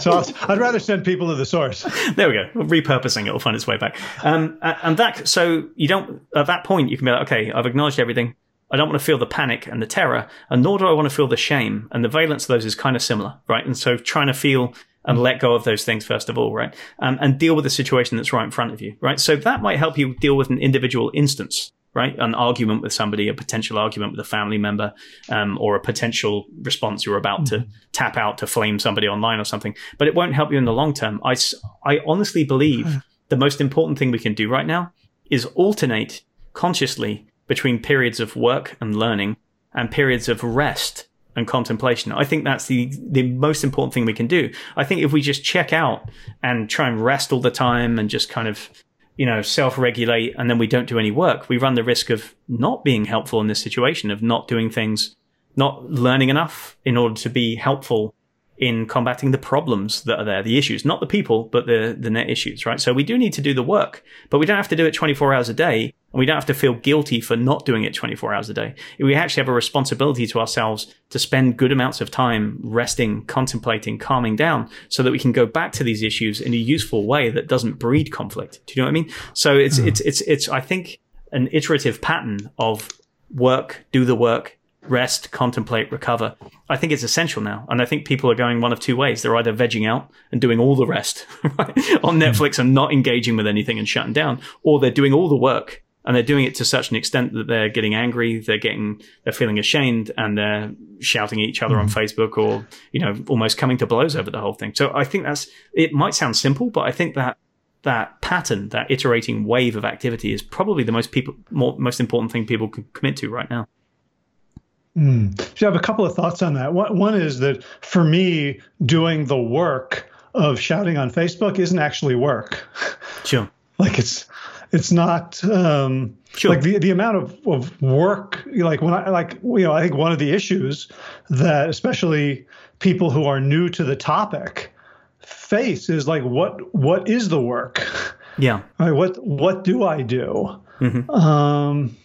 so i would rather send people to the source. There we go. Repurposing it will find its way back. Um, and that, so you don't, at that point, you can be like, okay, I've acknowledged everything. I don't want to feel the panic and the terror, and nor do I want to feel the shame. And the valence of those is kind of similar, right? And so trying to feel and let go of those things first of all, right? Um, and deal with the situation that's right in front of you, right? So that might help you deal with an individual instance, right? An argument with somebody, a potential argument with a family member, um, or a potential response you're about mm-hmm. to tap out to flame somebody online or something. But it won't help you in the long term. I, I honestly believe the most important thing we can do right now is alternate consciously between periods of work and learning and periods of rest and contemplation. I think that's the the most important thing we can do. I think if we just check out and try and rest all the time and just kind of you know, self regulate and then we don't do any work, we run the risk of not being helpful in this situation, of not doing things, not learning enough in order to be helpful in combating the problems that are there, the issues, not the people, but the, the net issues, right? So we do need to do the work, but we don't have to do it 24 hours a day. And we don't have to feel guilty for not doing it 24 hours a day. We actually have a responsibility to ourselves to spend good amounts of time resting, contemplating, calming down so that we can go back to these issues in a useful way that doesn't breed conflict. Do you know what I mean? So it's, mm. it's, it's, it's, I think an iterative pattern of work, do the work, rest, contemplate, recover. I think it's essential now. And I think people are going one of two ways. They're either vegging out and doing all the rest right, on Netflix and not engaging with anything and shutting down, or they're doing all the work and they're doing it to such an extent that they're getting angry, they're getting, they're feeling ashamed and they're shouting at each other mm-hmm. on Facebook or, you know, almost coming to blows over the whole thing. So I think that's, it might sound simple, but I think that that pattern, that iterating wave of activity is probably the most people, more, most important thing people can commit to right now. Mm. So I have a couple of thoughts on that. One is that for me, doing the work of shouting on Facebook isn't actually work. Sure. like it's it's not um, sure. like the the amount of, of work. Like when I like you know I think one of the issues that especially people who are new to the topic face is like what what is the work? Yeah. Right, what what do I do? Mm-hmm. Um,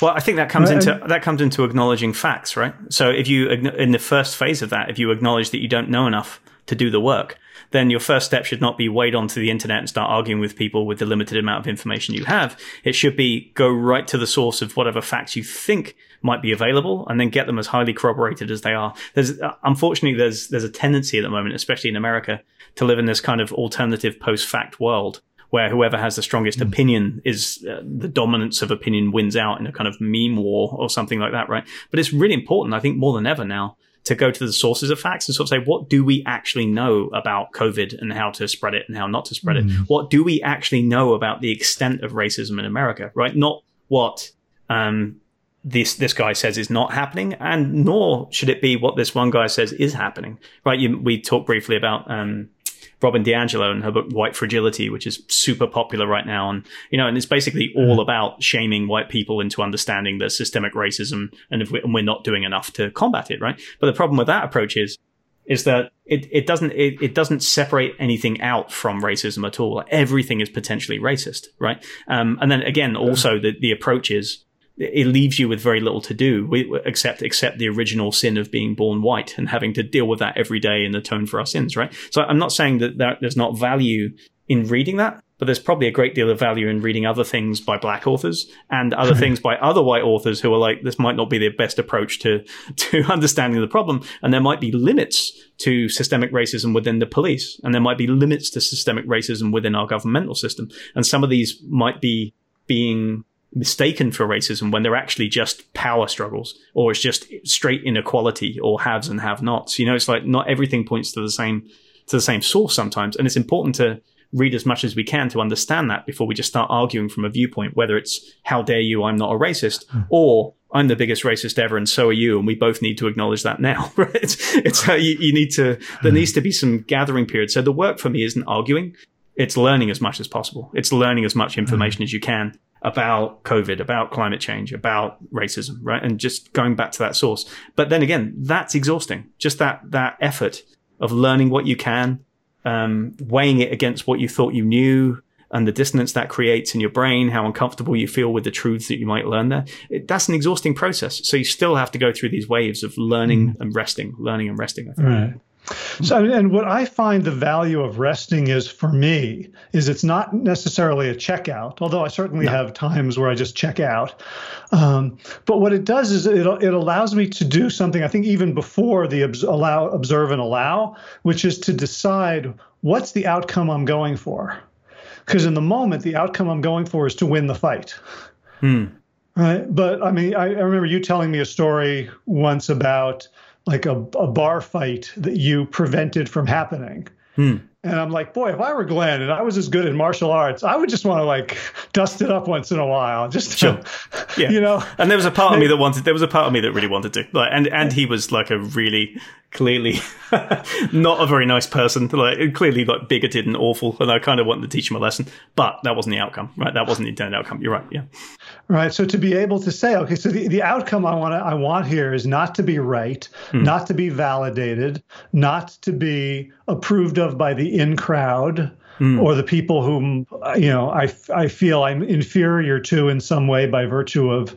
well, I think that comes into that comes into acknowledging facts, right? So if you in the first phase of that, if you acknowledge that you don't know enough to do the work, then your first step should not be wade onto the internet and start arguing with people with the limited amount of information you have. It should be go right to the source of whatever facts you think might be available and then get them as highly corroborated as they are. There's uh, unfortunately there's there's a tendency at the moment, especially in America, to live in this kind of alternative post-fact world where whoever has the strongest mm. opinion is uh, the dominance of opinion wins out in a kind of meme war or something like that, right? But it's really important, I think, more than ever now to go to the sources of facts and sort of say, what do we actually know about COVID and how to spread it and how not to spread mm. it? What do we actually know about the extent of racism in America, right? Not what, um, this this guy says is not happening, and nor should it be what this one guy says is happening. Right? You, we talked briefly about um, Robin DiAngelo and her book White Fragility, which is super popular right now. And, you know, and it's basically all mm-hmm. about shaming white people into understanding the systemic racism and if we, and we're not doing enough to combat it, right? But the problem with that approach is, is that it, it doesn't it, it doesn't separate anything out from racism at all. Everything is potentially racist, right? Um, and then again, also the, the approach is it leaves you with very little to do except accept the original sin of being born white and having to deal with that every day and atone for our sins, right? So I'm not saying that, that there's not value in reading that, but there's probably a great deal of value in reading other things by black authors and other things by other white authors who are like, this might not be the best approach to, to understanding the problem. And there might be limits to systemic racism within the police. And there might be limits to systemic racism within our governmental system. And some of these might be being mistaken for racism when they're actually just power struggles or it's just straight inequality or haves and have nots. You know, it's like not everything points to the same to the same source sometimes. And it's important to read as much as we can to understand that before we just start arguing from a viewpoint, whether it's how dare you, I'm not a racist, mm. or I'm the biggest racist ever and so are you. And we both need to acknowledge that now, right? It's, it's uh, you, you, need to, there hmm. needs to be some gathering period. So the work for me isn't arguing. It's learning as much as possible. It's learning as much information mm. as you can about COVID, about climate change, about racism, right? And just going back to that source. But then again, that's exhausting. Just that, that effort of learning what you can, um, weighing it against what you thought you knew and the dissonance that creates in your brain, how uncomfortable you feel with the truths that you might learn there. It, that's an exhausting process. So you still have to go through these waves of learning mm. and resting, learning and resting. I think. Right. So, and what I find the value of resting is for me is it's not necessarily a checkout, although I certainly no. have times where I just check out. Um, but what it does is it, it allows me to do something I think even before the allow, observe and allow, which is to decide what's the outcome I'm going for. Because in the moment, the outcome I'm going for is to win the fight. Hmm. Right. But I mean, I, I remember you telling me a story once about like a, a bar fight that you prevented from happening. Hmm. And I'm like, boy, if I were Glenn and I was as good in martial arts, I would just want to like dust it up once in a while, just sure. yeah. you know. And there was a part of me that wanted. There was a part of me that really wanted to. Like, and and he was like a really clearly not a very nice person, like clearly like bigoted and awful, and I kind of wanted to teach him a lesson, but that wasn't the outcome, right? That wasn't the intended outcome. You're right, yeah. Right. So to be able to say, okay, so the, the outcome I want to I want here is not to be right, hmm. not to be validated, not to be approved of by the in crowd. Hmm. Or the people whom you know I, I feel I'm inferior to in some way by virtue of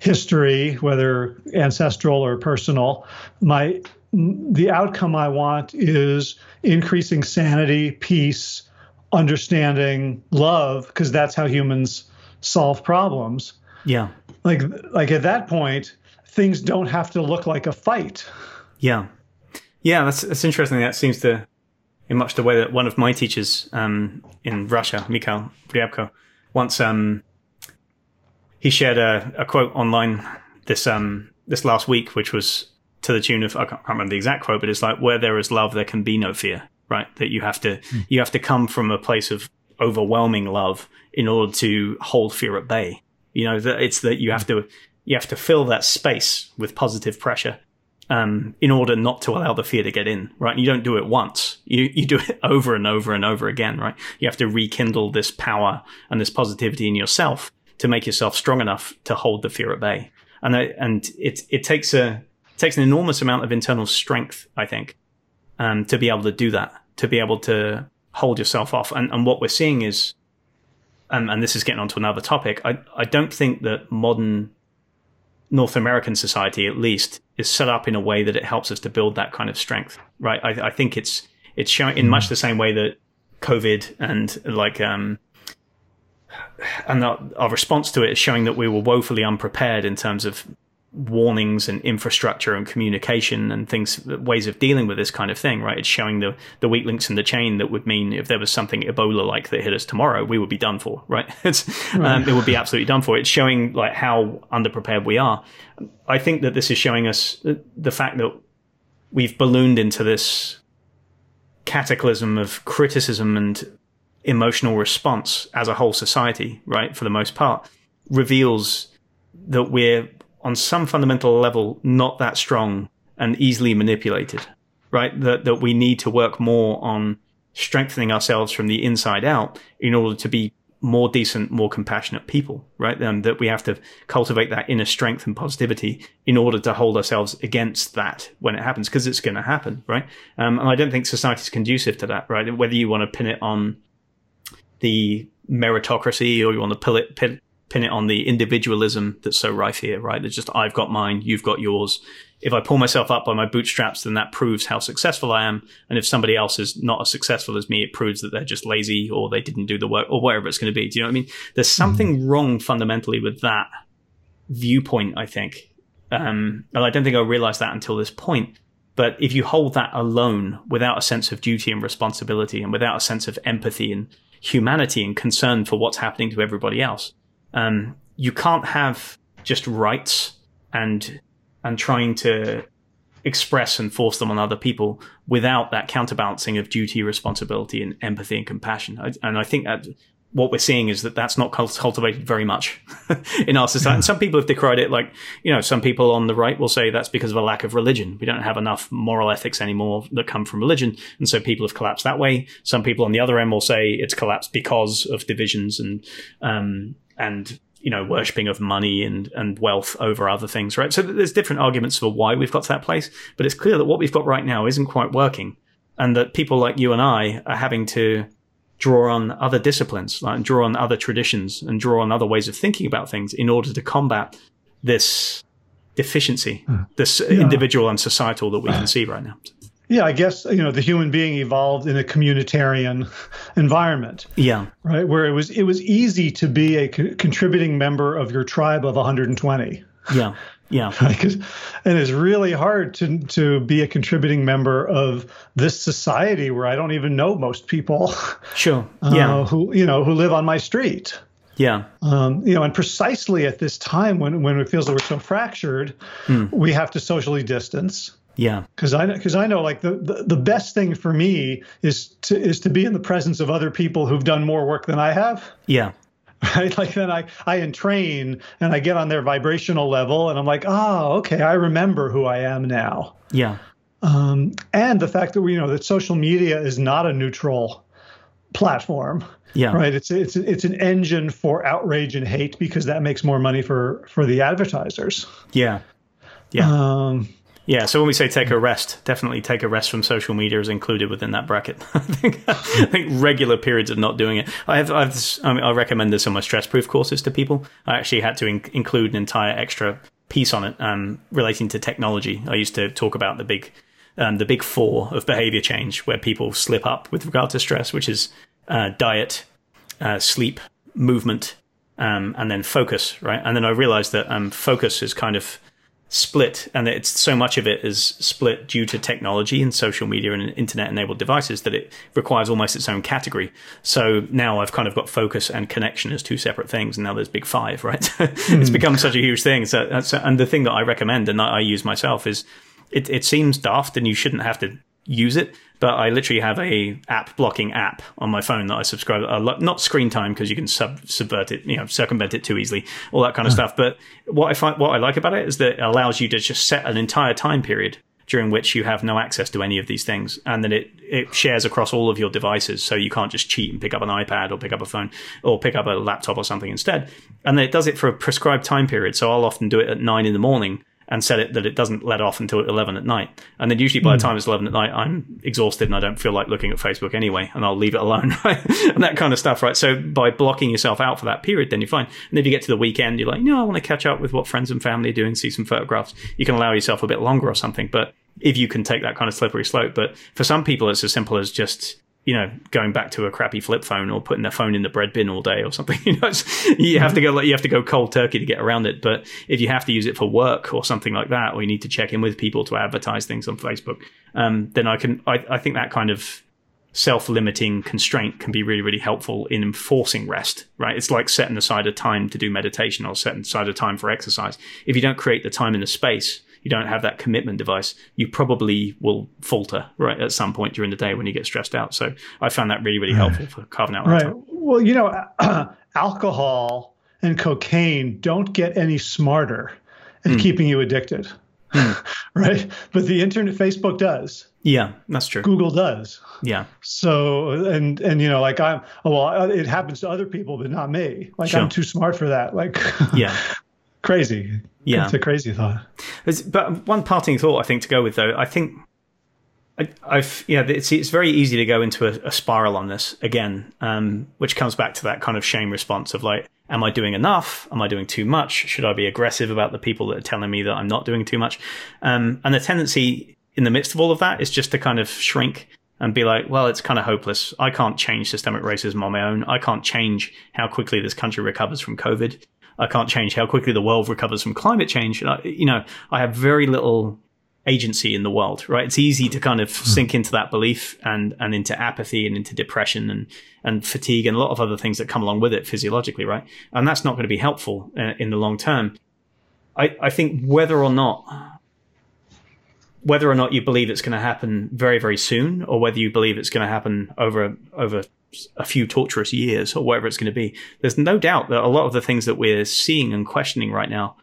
history, whether ancestral or personal. My the outcome I want is increasing sanity, peace, understanding, love, because that's how humans solve problems. Yeah. Like like at that point, things don't have to look like a fight. Yeah. Yeah, that's that's interesting. That seems to in much the way that one of my teachers um, in Russia, Mikhail Ryabko, once um, he shared a, a quote online this um, this last week, which was to the tune of I can't remember the exact quote, but it's like where there is love, there can be no fear. Right? That you have to mm. you have to come from a place of overwhelming love in order to hold fear at bay. You know that it's that you have to you have to fill that space with positive pressure um, in order not to allow the fear to get in, right? You don't do it once. You, you do it over and over and over again, right? You have to rekindle this power and this positivity in yourself to make yourself strong enough to hold the fear at bay. And, and it, it takes a, takes an enormous amount of internal strength, I think, um, to be able to do that, to be able to hold yourself off. And, and what we're seeing is, um, and this is getting onto another topic, I, I don't think that modern North American society, at least, is set up in a way that it helps us to build that kind of strength, right? I, I think it's it's showing in much the same way that COVID and like um, and our, our response to it is showing that we were woefully unprepared in terms of warnings and infrastructure and communication and things ways of dealing with this kind of thing right? It's showing the the weak links in the chain that would mean if there was something ebola like that hit us tomorrow we would be done for right? It's. Um, it would be absolutely done for. It's showing like how underprepared we are. I think that this is showing us the fact that we've ballooned into this cataclysm of criticism and emotional response as a whole society right for the most part reveals that we're on some fundamental level not that strong and easily manipulated, right? That, that we need to work more on strengthening ourselves from the inside out in order to be more decent, more compassionate people, right? And that we have to cultivate that inner strength and positivity in order to hold ourselves against that when it happens, because it's going to happen, right? Um, and I don't think society is conducive to that, right? Whether you want to pin it on the meritocracy or you want to pin it, pin it on the individualism that's so rife here, right? It's just I've got mine, you've got yours. If I pull myself up by my bootstraps, then that proves how successful I am. And if somebody else is not as successful as me, it proves that they're just lazy or they didn't do the work or whatever it's going to be. Do you know what I mean? There's something mm-hmm. wrong fundamentally with that viewpoint, I think. Um, and I don't think I realized that until this point. But if you hold that alone without a sense of duty and responsibility and without a sense of empathy and humanity and concern for what's happening to everybody else, um, you can't have just rights and and trying to express and force them on other people without that counterbalancing of duty, responsibility, and empathy and compassion. I, and I think that what we're seeing is that that's not cultivated very much in our society. And some people have decried it, like you know, some people on the right will say that's because of a lack of religion. We don't have enough moral ethics anymore that come from religion, and so people have collapsed that way. Some people on the other end will say it's collapsed because of divisions and um, and you know worshipping of money and and wealth over other things right so there's different arguments for why we've got to that place but it's clear that what we've got right now isn't quite working and that people like you and I are having to draw on other disciplines like draw on other traditions and draw on other ways of thinking about things in order to combat this deficiency hmm. this yeah. individual and societal that we can see right now yeah, I guess you know the human being evolved in a communitarian environment. Yeah, right, where it was it was easy to be a co- contributing member of your tribe of 120. Yeah, yeah, and it's really hard to to be a contributing member of this society where I don't even know most people. Sure. Uh, yeah. Who you know who live on my street. Yeah. Um, you know, and precisely at this time when when it feels that we're so fractured, mm. we have to socially distance. Yeah. Because I because I know like the, the, the best thing for me is to is to be in the presence of other people who've done more work than I have. Yeah. Right. Like then I I entrain and I get on their vibrational level and I'm like, oh, okay, I remember who I am now. Yeah. um, and the fact that we you know that social media is not a neutral platform. Yeah. Right. It's it's it's an engine for outrage and hate because that makes more money for for the advertisers. Yeah. Yeah. Um, yeah, so when we say take a rest, definitely take a rest from social media is included within that bracket. I think I think regular periods of not doing it. I have, I, have I, mean, I recommend this on my stress proof courses to people. I actually had to in- include an entire extra piece on it um, relating to technology. I used to talk about the big um, the big four of behavior change where people slip up with regard to stress, which is uh, diet, uh, sleep, movement, um, and then focus. Right, and then I realized that um, focus is kind of split and it's so much of it is split due to technology and social media and internet enabled devices that it requires almost its own category. So now i've kind of got focus and connection as two separate things and now there's big five right? Mm. it's become such a huge thing. So, so and the thing that i recommend and that i use myself is it, it seems daft and you shouldn't have to use it but I literally have a app blocking app on my phone that I subscribe. Uh, not screen time because you can sub, subvert it, you know, circumvent it too easily, all that kind of stuff. But what I find, what I like about it is that it allows you to just set an entire time period during which you have no access to any of these things, and then it it shares across all of your devices, so you can't just cheat and pick up an iPad or pick up a phone or pick up a laptop or something instead. And then it does it for a prescribed time period. So I'll often do it at nine in the morning and set it that it doesn't let off until 11 at night. And then usually by the hmm. time it's 11 at night, I'm exhausted and I don't feel like looking at Facebook anyway, and I'll leave it alone, right? and that kind of stuff, right? So by blocking yourself out for that period, then you're fine. And if you get to the weekend, you're like, no, I want to catch up with what friends and family are doing, see some photographs. You can allow yourself a bit longer or something, but if you can take that kind of slippery slope. But for some people, it's as simple as just you know, going back to a crappy flip phone or putting their phone in the bread bin all day or something. You know, you have to go you have to go cold turkey to get around it. But if you have to use it for work or something like that, or you need to check in with people to advertise things on Facebook, um, then I can I, I think that kind of self-limiting constraint can be really really helpful in enforcing rest right it's like setting aside a time to do meditation or setting aside a time for exercise if you don't create the time in the space you don't have that commitment device, you probably will falter right at some point during the day when you get stressed out. So I found that really, really helpful for carving out. Right. Well, you know, alcohol and cocaine don't get any smarter at mm. keeping you addicted. Mm. right. But the internet, Facebook does. Yeah, that's true. Google does. Yeah. So and and you know like I'm oh, well it happens to other people but not me. Like sure. I'm too smart for that. Like yeah. Crazy. Yeah, it's a crazy thought. but one parting thought I think to go with though, I think I, have yeah, it's it's very easy to go into a, a spiral on this again, um, which comes back to that kind of shame response of like, am I doing enough? Am I doing too much? Should I be aggressive about the people that are telling me that I'm not doing too much? Um, and the tendency in the midst of all of that is just to kind of shrink and be like, well, it's kind of hopeless. I can't change systemic racism on my own. I can't change how quickly this country recovers from COVID. I can't change how quickly the world recovers from climate change. I, you know, I have very little agency in the world, right? It's easy to kind of hmm. sink into that belief and, and into apathy and into depression and, and fatigue and a lot of other things that come along with it physiologically, right? And that's not going to be helpful uh, in the long term. I, I think whether or not, whether or not you believe it's going to happen very, very soon, or whether you believe it's going to happen over, over a few torturous years or whatever it's going to be. There's no doubt that a lot of the things that we're seeing and questioning right now,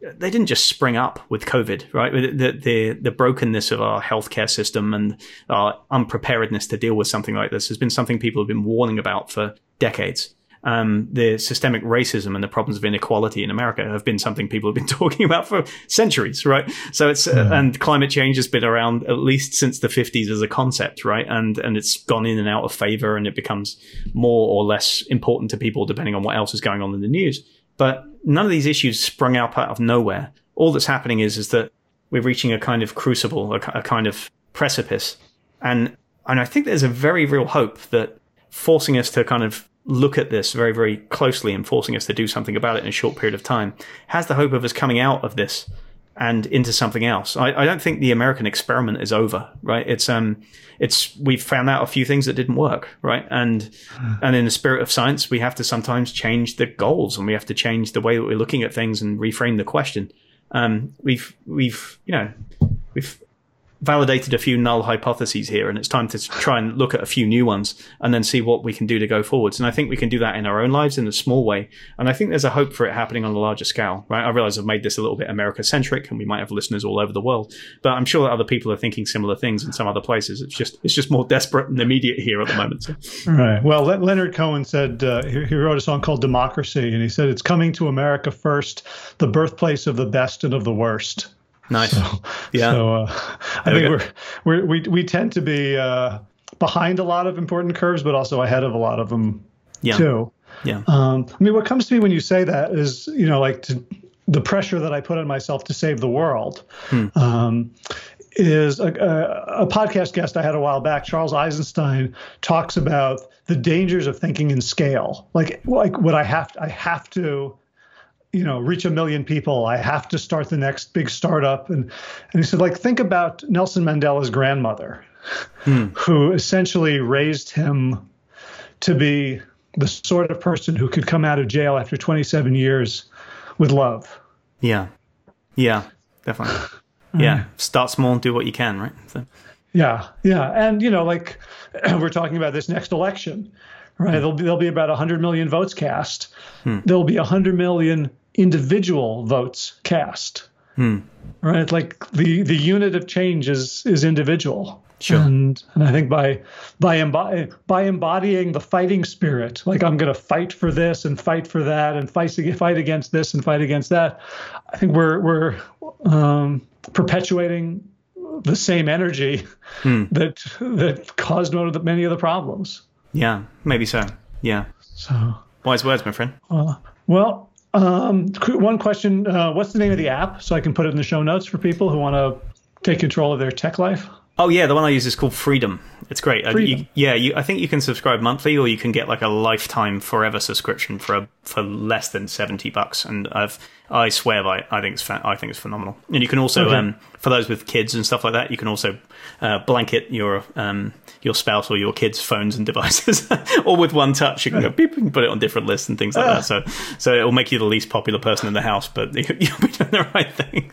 they didn't just spring up with COVID, right? The, the, the brokenness of our healthcare system and our unpreparedness to deal with something like this has been something people have been warning about for decades um, the systemic racism and the problems of inequality in America have been something people have been talking about for centuries, right? So it's uh, and climate change has been around at least since the 50s as a concept, right? And and it's gone in and out of favor, and it becomes more or less important to people depending on what else is going on in the news. But none of these issues sprung up out of nowhere. All that's happening is is that we're reaching a kind of crucible, a, a kind of precipice, and and I think there's a very real hope that forcing us to kind of look at this very, very closely and forcing us to do something about it in a short period of time has the hope of us coming out of this and into something else. I, I, don't think the American experiment is over, right? It's um, it's we've found out a few things that didn't work, right? And hmm. and in the spirit of science, we have to sometimes change the goals and we have to change the way that we're looking at things and reframe the question. Um, we've we've you know we've validated a few null hypotheses here, and it's time to try and look at a few new ones and then see what we can do to go forwards. And I think we can do that in our own lives in a small way. And I think there's a hope for it happening on a larger scale, right? I realize I've made this a little bit America centric, and we might have listeners all over the world, but I'm sure that other people are thinking similar things in some other places. It's just it's just more desperate and immediate here at the moment. So. Right. Well, Leonard Cohen said uh, he, he wrote a song called "Democracy," and he said it's coming to America first, the birthplace of the best and of the worst. Nice. So, yeah. So uh, I think we we're, we we tend to be uh, behind a lot of important curves, but also ahead of a lot of them yeah. too. Yeah. Um, I mean, what comes to me when you say that is, you know, like to, the pressure that I put on myself to save the world. Hmm. Um, is a, a, a, podcast guest I had a while back, Charles Eisenstein, talks about the dangers of thinking in scale. Like, like what I have, to, I have to you know reach a million people i have to start the next big startup and and he said like think about nelson mandela's grandmother hmm. who essentially raised him to be the sort of person who could come out of jail after 27 years with love yeah yeah definitely yeah start small and do what you can right so. yeah yeah and you know like we're talking about this next election right? There'll be there'll be about 100 million votes cast. Hmm. There'll be 100 million individual votes cast. Hmm. Right, like the the unit of change is is individual. Sure. And and I think by by by embodying the fighting spirit, like I'm going to fight for this and fight for that and fight fight against this and fight against that, I think we're we're um, perpetuating the same energy hmm. that that caused one of the, many of the problems. Yeah, maybe so. Yeah. So wise words, my friend. Uh, well, um, one question: uh, What's the name of the app so I can put it in the show notes for people who want to take control of their tech life? Oh yeah, the one I use is called Freedom. It's great. Uh, Freedom. You, yeah, you, I think you can subscribe monthly, or you can get like a lifetime forever subscription for a, for less than seventy bucks. And I've I swear by it. I think it's fa- I think it's phenomenal. And you can also okay. um, for those with kids and stuff like that, you can also uh, blanket your um, your spouse or your kids' phones and devices, all with one touch. You can go beep, can put it on different lists and things like that. Ah. So so it will make you the least popular person in the house, but you'll be doing the right thing.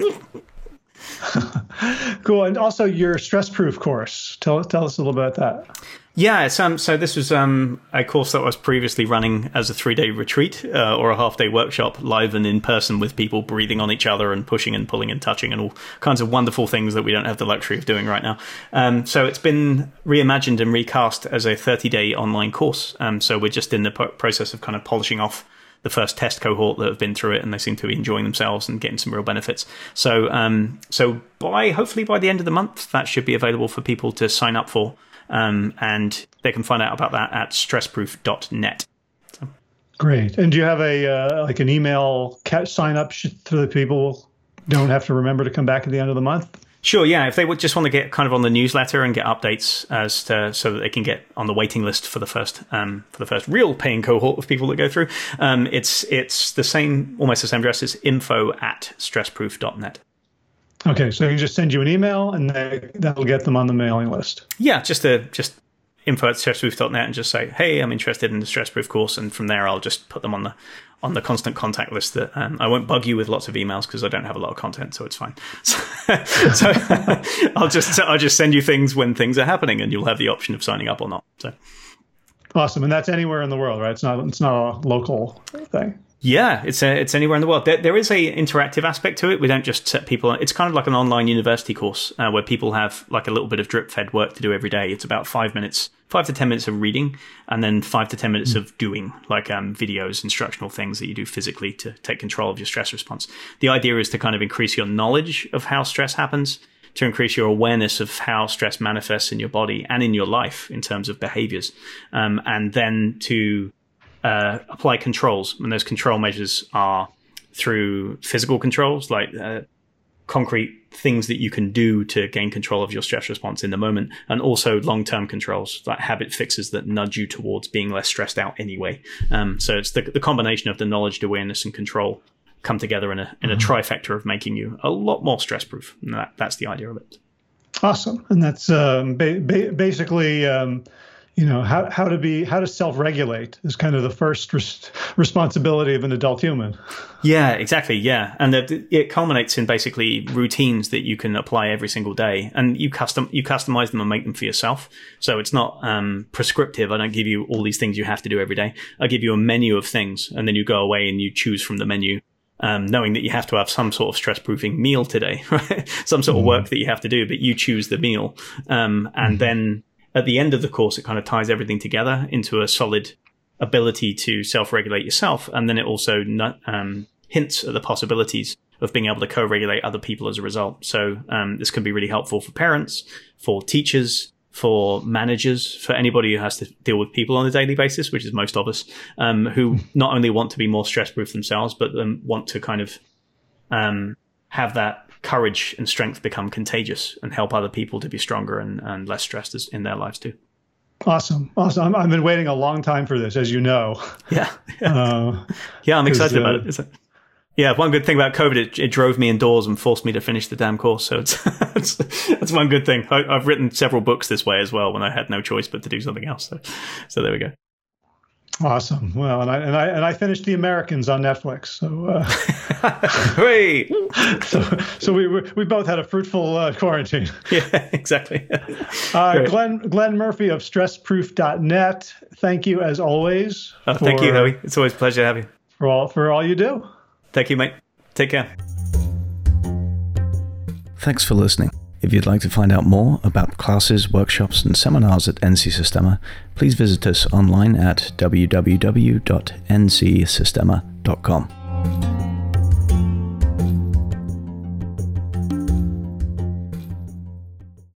cool. And also your stress proof course. Tell tell us a little bit about that. Yeah, um, so this was um, a course that I was previously running as a three day retreat uh, or a half day workshop, live and in person with people breathing on each other and pushing and pulling and touching and all kinds of wonderful things that we don't have the luxury of doing right now. Um, so it's been reimagined and recast as a 30 day online course. Um, so we're just in the process of kind of polishing off the first test cohort that have been through it, and they seem to be enjoying themselves and getting some real benefits. So, um, so by hopefully by the end of the month, that should be available for people to sign up for, um, and they can find out about that at stressproof.net. So. Great. And do you have a uh, like an email sign up for the people don't have to remember to come back at the end of the month? Sure, yeah. If they would just want to get kind of on the newsletter and get updates as to so that they can get on the waiting list for the first um, for the first real paying cohort of people that go through, um, it's it's the same almost the same address as info at stressproof.net. Okay, so you just send you an email and they, that'll get them on the mailing list. Yeah, just to just info at stressproof.net and just say, hey, I'm interested in the stressproof course, and from there I'll just put them on the on the constant contact list that um, I won't bug you with lots of emails because I don't have a lot of content, so it's fine. So, so I'll just I'll just send you things when things are happening, and you'll have the option of signing up or not. So awesome, and that's anywhere in the world, right? It's not it's not a local thing. Yeah, it's a, it's anywhere in the world. There, there is a interactive aspect to it. We don't just set people. It's kind of like an online university course uh, where people have like a little bit of drip fed work to do every day. It's about five minutes, five to ten minutes of reading, and then five to ten minutes of doing, like um, videos, instructional things that you do physically to take control of your stress response. The idea is to kind of increase your knowledge of how stress happens, to increase your awareness of how stress manifests in your body and in your life in terms of behaviors, um, and then to uh, apply controls, and those control measures are through physical controls, like uh, concrete things that you can do to gain control of your stress response in the moment, and also long term controls, like habit fixes that nudge you towards being less stressed out anyway. Um, so it's the, the combination of the knowledge, awareness, and control come together in a in a mm-hmm. trifecta of making you a lot more stress proof. That, that's the idea of it. Awesome, and that's um, ba- ba- basically. Um, you know how, how to be how to self-regulate is kind of the first res- responsibility of an adult human yeah exactly yeah and the, it culminates in basically routines that you can apply every single day and you custom you customize them and make them for yourself so it's not um, prescriptive i don't give you all these things you have to do every day i give you a menu of things and then you go away and you choose from the menu um, knowing that you have to have some sort of stress proofing meal today, right? some sort of mm-hmm. work that you have to do, but you choose the meal. Um, and mm-hmm. then at the end of the course, it kind of ties everything together into a solid ability to self-regulate yourself, and then it also um, hints at the possibilities of being able to co-regulate other people as a result. So um, this can be really helpful for parents, for teachers, for managers, for anybody who has to deal with people on a daily basis, which is most of us, um, who not only want to be more stress-proof themselves, but want to kind of um, have that courage and strength become contagious and help other people to be stronger and, and less stressed in their lives too. Awesome, awesome. i have been waiting a long time for this, as you know. Yeah, yeah, uh, yeah I'm excited uh, about it. Yeah, one good thing about COVID, it, it, drove me indoors and forced me to finish the damn course. So it's, it's that's one good thing. I, have written several books this way as well when I had no choice but to do something else. So, so there we go. Awesome. Well, and I and I and I finished The Americans on Netflix. So, uh, Wait. so, so we we both had a fruitful uh, quarantine. Yeah, exactly. uh, Glenn Glenn Murphy of StressProof.net. Thank you as always. Oh, for, thank you, Howie. It's always a pleasure to have you. For all for all you do. Thank you, mate. Take care. Thanks for listening. If you'd like to find out more about classes, workshops, and seminars at NC Systema, please visit us online at www.ncsystema.com.